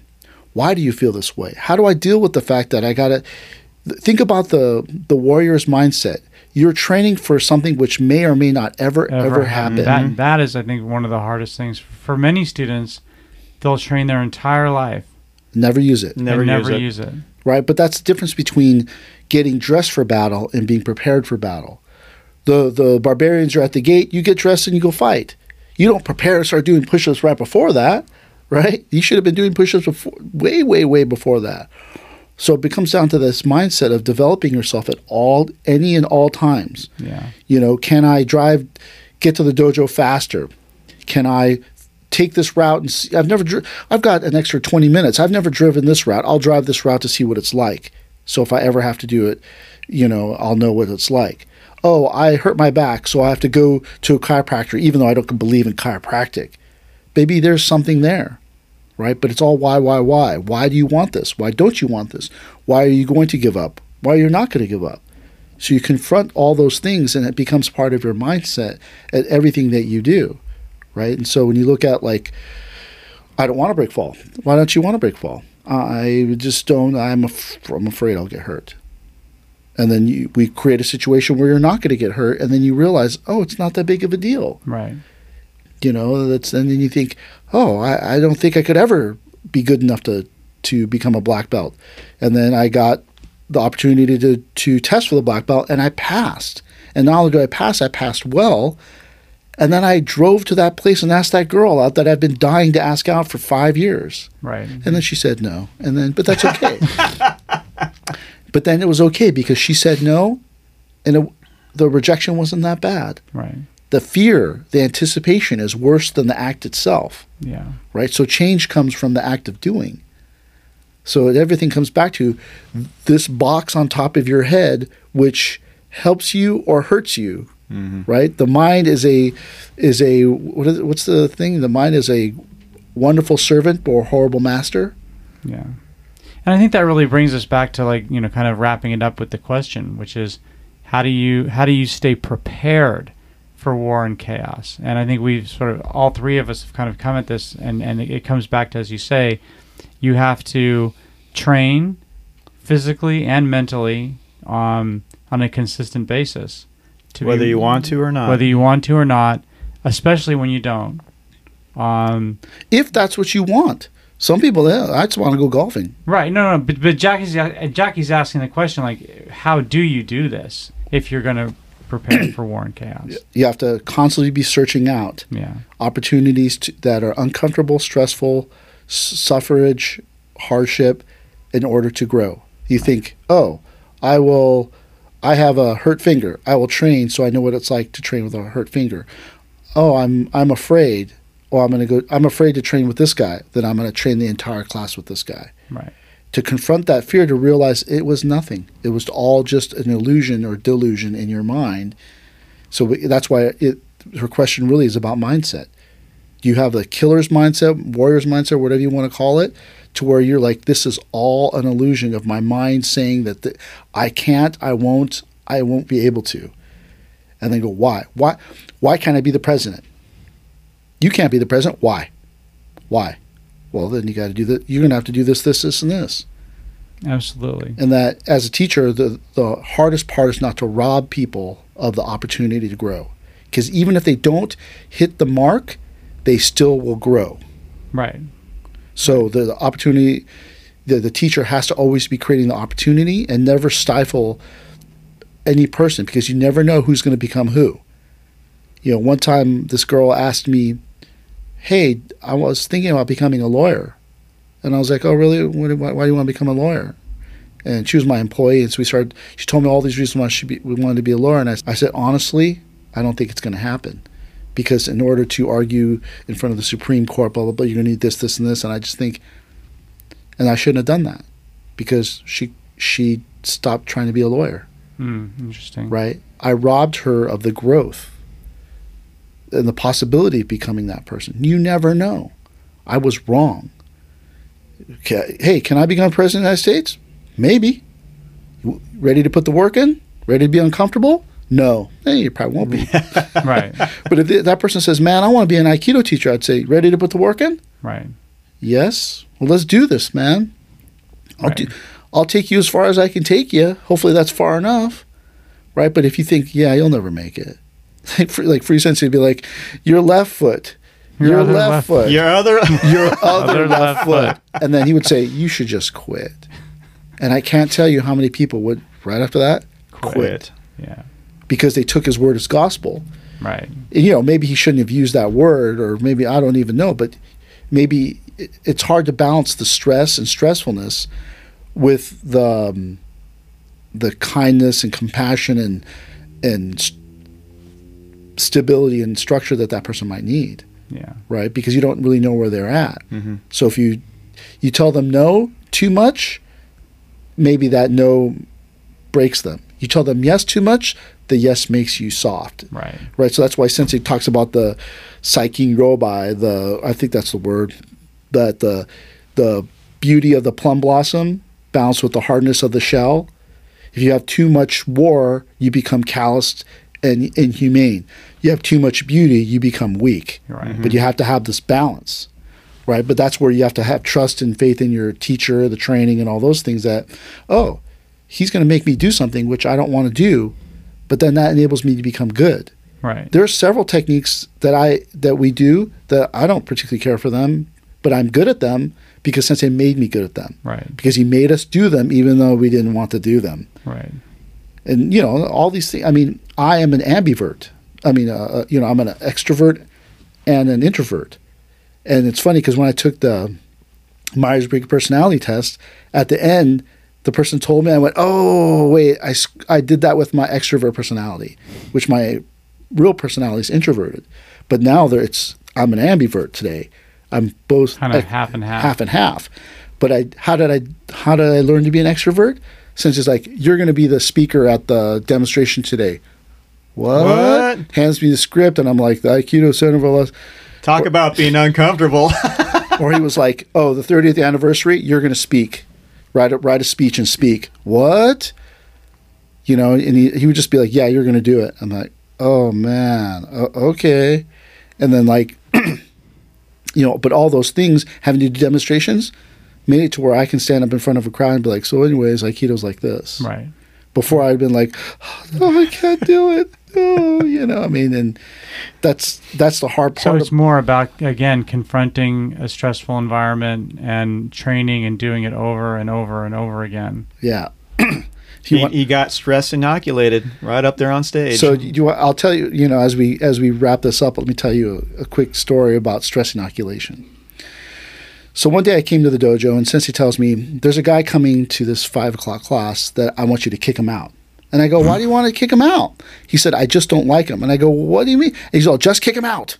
Why do you feel this way? How do I deal with the fact that I gotta think about the the warrior's mindset? You're training for something which may or may not ever ever, happen. That that is, I think, one of the hardest things for many students. They'll train their entire life Never use it. Never, use never it. use it. Right? But that's the difference between getting dressed for battle and being prepared for battle. The the barbarians are at the gate. You get dressed and you go fight. You don't prepare to start doing push-ups right before that, right? You should have been doing push-ups before, way, way, way before that. So it becomes down to this mindset of developing yourself at all, any and all times. Yeah. You know, can I drive, get to the dojo faster? Can I take this route and see? I've never, dri- I've got an extra 20 minutes. I've never driven this route. I'll drive this route to see what it's like. So if I ever have to do it, you know, I'll know what it's like. Oh, I hurt my back, so I have to go to a chiropractor, even though I don't believe in chiropractic. Maybe there's something there, right? But it's all why, why, why. Why do you want this? Why don't you want this? Why are you going to give up? Why are you not going to give up? So you confront all those things and it becomes part of your mindset at everything that you do, right? And so when you look at like, I don't want to break fall. Why don't you want to break fall? I just don't. I'm af- I'm afraid I'll get hurt. And then you, we create a situation where you're not going to get hurt, and then you realize, oh, it's not that big of a deal. Right. You know, that's and then you think, oh, I, I don't think I could ever be good enough to to become a black belt. And then I got the opportunity to to test for the black belt, and I passed. And not only did I pass, I passed well. And then I drove to that place and asked that girl out that I've been dying to ask out for five years. Right. And then she said no. And then, but that's okay. [laughs] but then it was okay because she said no, and it, the rejection wasn't that bad. Right. The fear, the anticipation is worse than the act itself, Yeah. right? So change comes from the act of doing. So everything comes back to this box on top of your head, which helps you or hurts you, right? The mind is a is a what is what's the thing? The mind is a wonderful servant or horrible master. Yeah. And I think that really brings us back to like, you know, kind of wrapping it up with the question, which is how do you how do you stay prepared for war and chaos? And I think we've sort of all three of us have kind of come at this and, and it comes back to as you say, you have to train physically and mentally um, on a consistent basis. To Whether be- you want to or not. whether you want to or not, especially when you don't. Um, if that's what you want. Some people, yeah, I just want to go golfing. Right. No, no. But, but Jackie's Jackie's asking the question like, how do you do this if you're going to prepare for war and chaos? You have to constantly be searching out Yeah. opportunities to, that are uncomfortable, stressful, suffrage, hardship, in order to grow. You think, oh, I will, I have a hurt finger. I will train so I know what it's like to train with a hurt finger. Oh, I'm I'm afraid. Oh, I'm going to go. I'm afraid to train with this guy. Then I'm going to train the entire class with this guy. Right. to confront that fear to realize it was nothing it was all just an illusion or delusion in your mind so we, that's why it her question really is about mindset you have the killer's mindset warrior's mindset whatever you want to call it to where you're like this is all an illusion of my mind saying that the, i can't i won't i won't be able to. And then go why? Why why can't i be the president? You can't be the president. Why? Why? Well then you got to do that you're going to have to do this this this and this. Absolutely. and that as a teacher the, the hardest part is not to rob people of the opportunity to grow. Because even if they don't hit the mark they still will grow. Right. So the, the opportunity, the, the teacher has to always be creating the opportunity and never stifle any person because you never know who's going to become who. You know, one time this girl asked me, "Hey, I was thinking about becoming a lawyer," and I was like, "Oh, really? Why, why do you want to become a lawyer?" And she was my employee, and so we started. She told me all these reasons why she be, we wanted to be a lawyer, and I, I said, honestly, I don't think it's going to happen because in order to argue in front of the Supreme Court, blah blah blah, you're gonna need this, this, and this. And I just think, and I shouldn't have done that because she she stopped trying to be a lawyer. Hmm. interesting. Right? I robbed her of the growth and the possibility of becoming that person. You never know. I was wrong. Okay. Hey, can I become president of the United States? Maybe. Ready to put the work in? Ready to be uncomfortable? No. Eh, you probably won't be. [laughs] right. But if th- that person says, "Man, I want to be an Aikido teacher," I'd say, "Ready to put the work in?" Right. Yes. Well, let's do this, man. I'll Right. do. I'll take you as far as I can take you. Hopefully, that's far enough, right? But if you think, yeah, you'll never make it, [laughs] like Furuya, like Furuya sensei would be like, your left foot, your, Your left, left- foot, Your other [laughs] your other Other left, left foot, and then he would say, you should just quit. And I can't tell you how many people would right after that quit, Yeah. Because they took his word as gospel. Right. you know, maybe he shouldn't have used that word, or maybe I don't even know, but maybe it- it's hard to balance the stress and stressfulness with the um, the kindness and compassion and and s- stability and structure that that person might need, Yeah. right? Because you don't really know where they're at. Mhm. So if you you tell them no too much, maybe that no breaks them. You tell them yes too much, the yes makes you soft Right. right? So that's why Sensei talks about the psyche robai, the I think that's the word, that the the beauty of the plum blossom balanced with the hardness of the shell. If you have too much war, you become calloused and inhumane. You have too much beauty, you become weak. Right. But mm-hmm. you have to have this balance, right? But that's where you have to have trust and faith in your teacher, the training, and all those things. That oh, he's going to make me do something which I don't want to do, but then that enables me to become good Right. there are several techniques that I that we do that I don't particularly care for them, but I'm good at them because Sensei made me good at them. Right. Because he made us do them even though we didn't want to do them. Right. And you know, all these things. I mean, I am an ambivert. I mean, uh, uh, you know, I'm an extrovert and an introvert. And it's funny because when I took the Myers Briggs personality test, at the end, the person told me, I went, "Oh, wait, I, I did that with my extrovert personality, which my real personality is introverted. But now there, it's I'm an ambivert today. I'm both Kind of half and half. half and half. But I, how did I, how did I learn to be an extrovert? Sensei's like you're going to be the speaker at the demonstration today. What? What? Hands me the script, and I'm like the Aikido Center for Los. Talk about being uncomfortable. [laughs] Or he was like, "Oh, the 30th anniversary, you're going to speak, write a, write a speech and speak." What? You know, and he he would just be like, "Yeah, you're going to do it." I'm like, "Oh man, o- okay," and then like, [clears throat] you know, but all those things having to do demonstrations made it to where I can stand up in front of a crowd and be like, "So, anyways, Aikido's like this." Right. Before I'd been like, "Oh, I can't do it." Oh, you know, I mean, and that's that's the hard part. So part. it's of, more about again confronting a stressful environment and training and doing it over and over and over again. yeah. [clears throat] You he, want- he got stress inoculated right up there on stage. So you, I'll tell you, you know, as we as we wrap this up, let me tell you a, a quick story about stress inoculation. So one day I came to the dojo, and Sensei tells me there's a guy coming to this five o'clock class that I want you to kick him out. And I go, why do you want to kick him out? He said, I just don't like him. And I go, what do you mean? And he's all, just kick him out.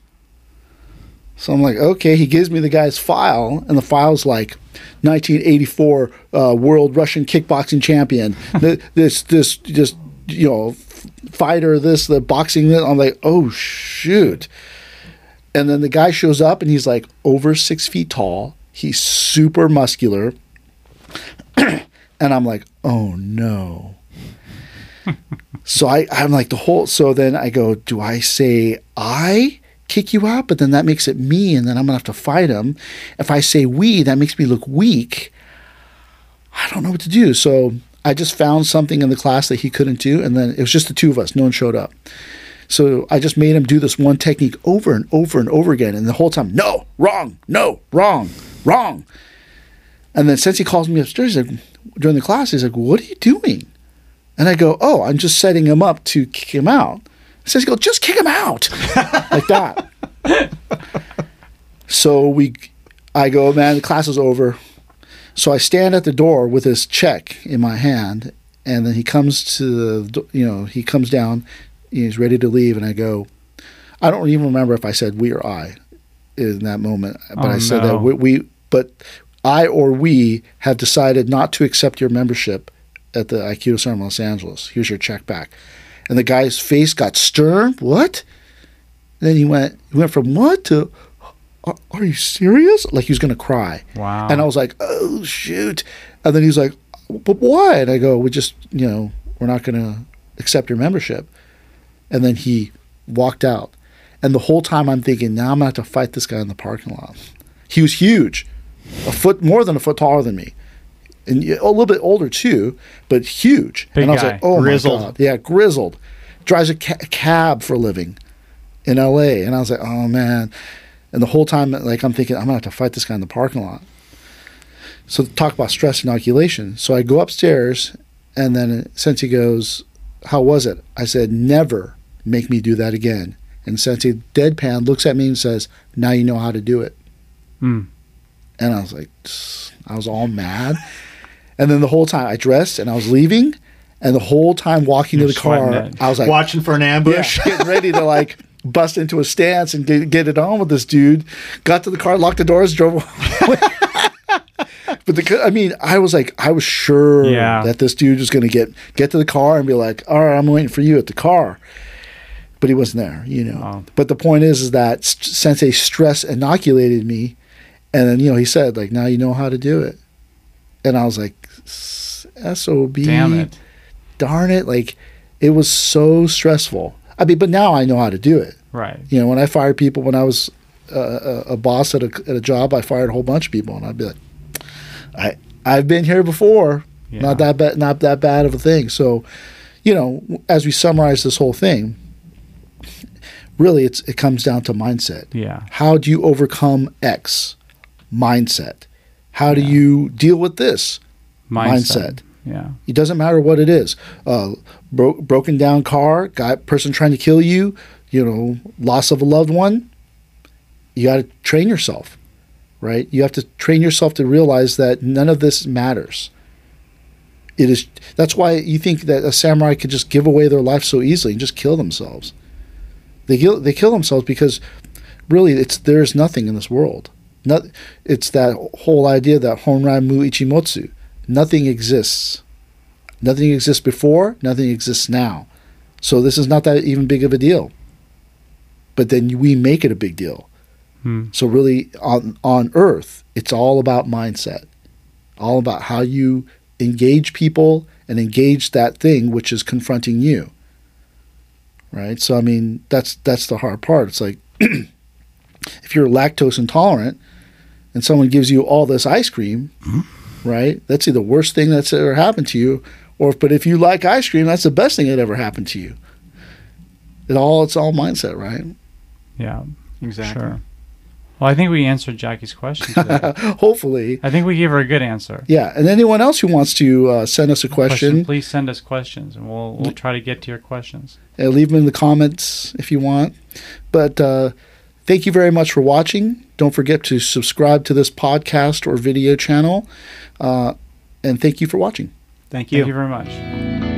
So I'm like, okay. He gives me the guy's file, and the file's like 1984 uh, World Russian Kickboxing Champion. [laughs] Th- this, this, just you know, fighter. This, the boxing. This. I'm like, oh shoot. And then the guy shows up, and he's like over six feet tall. He's super muscular, [clears throat] and I'm like, oh no. [laughs] so I, I'm like the whole. So then I go, do I say I? kick you out, but then that makes it me, and then I'm gonna have to fight him. If I say we, that makes me look weak. I don't know what to do. So I just found something in the class that he couldn't do, and then it was just the two of us. No one showed up. So I just made him do this one technique over and over and over again. And the whole time, no, wrong, no, wrong, wrong. And then Sensei calls me upstairs like, during the class, he's like, What are you doing? And I go, Oh, I'm just setting him up to kick him out. He says, Go, just kick him out. [laughs] like that. so we, I go, Man, the class is over. So I stand at the door with his check in my hand. And then he comes to the, you know, he comes down, he's ready to leave. And I go, I don't even remember if I said we or I in that moment, but Oh, I said no. that we, we, but I or we have decided not to accept your membership at the Aikido Center in Los Angeles. Here's your check back. And the guy's face got stern. What? then he went, he went from what to, are, are you serious? Like he was going to cry. Wow. And I was like, oh, shoot. And then he was like, but why? And I go, we just, you know, we're not going to accept your membership. And then he walked out. And the whole time I'm thinking, now I'm going to have to fight this guy in the parking lot. He was huge, a foot, more than a foot taller than me. And a little bit older too, but huge. Big and I was guy. like, oh Grizzled. my God. Yeah, grizzled. Drives a ca- cab for a living in LA. And I was like, oh man. And the whole time, like, I'm thinking, I'm going to have to fight this guy in the parking lot. So talk about stress inoculation. So I go upstairs, and then Sensei goes, "How was it?" I said, "Never make me do that again." And Sensei deadpan looks at me and says, "Now you know how to do it." Hmm. And I was like, I was all mad. And then the whole time I dressed and I was leaving, and the whole time walking You're to the car, it. I was like, Watching for an ambush. yeah, getting ready to like bust into a stance and get, get it on with this dude. Got to the car, locked the doors, drove away. [laughs] but the, I mean, I was like, I was sure Yeah. that this dude was going to get get to the car and be like, "All right, I'm waiting for you at the car." But he wasn't there, you know. Wow. But the point is, is that S- Sensei stress inoculated me, and then you know he said like, "Now you know how to do it," and I was like, "Sob, Damn it. darn it!" Like, it was so stressful. I mean, but now I know how to do it. Right. You know, when I fired people, when I was uh, a, a boss at a, at a job, I fired a whole bunch of people, and I'd be like, I I've been here before. Yeah. Not that bad. Not that bad of a thing. So, you know, as we summarize this whole thing, really, it's it comes down to mindset. Yeah. How do you overcome X? Mindset. How do Yeah. you deal with this? Mindset. Mindset. Yeah. It doesn't matter what it is. Uh, bro- broken down car, guy, person trying to kill you, you know, loss of a loved one. You got to train yourself, right? You have to train yourself to realize that none of this matters. It is. That's why you think that a samurai could just give away their life so easily and just kill themselves. They kill. They kill themselves because really, it's there's nothing in this world. Not. It's that whole idea that honrai mu ichimotsu nothing exists. Nothing exists before, nothing exists now. So this is not that even big of a deal. But then we make it a big deal. Hmm. So really on on earth, it's all about mindset. All about how you engage people and engage that thing which is confronting you. Right? So I mean, that's that's the hard part. It's like [clears throat] if you're lactose intolerant and someone gives you all this ice cream, right? That's either the worst thing that's ever happened to you, or but if you like ice cream, that's the best thing that ever happened to you. It all it's all mindset, right? Yeah. Exactly. Sure. Well, I think we answered Jackie's question [laughs] today. Hopefully, I think we gave her a good answer. yeah. And anyone else who wants to uh, send us a question, Please send us questions, and we'll we'll try to get to your questions. uh, leave them in the comments if you want. But uh, thank you very much for watching. Don't forget to subscribe to this podcast or video channel, uh, and thank you for watching. Thank you. Thank you very much.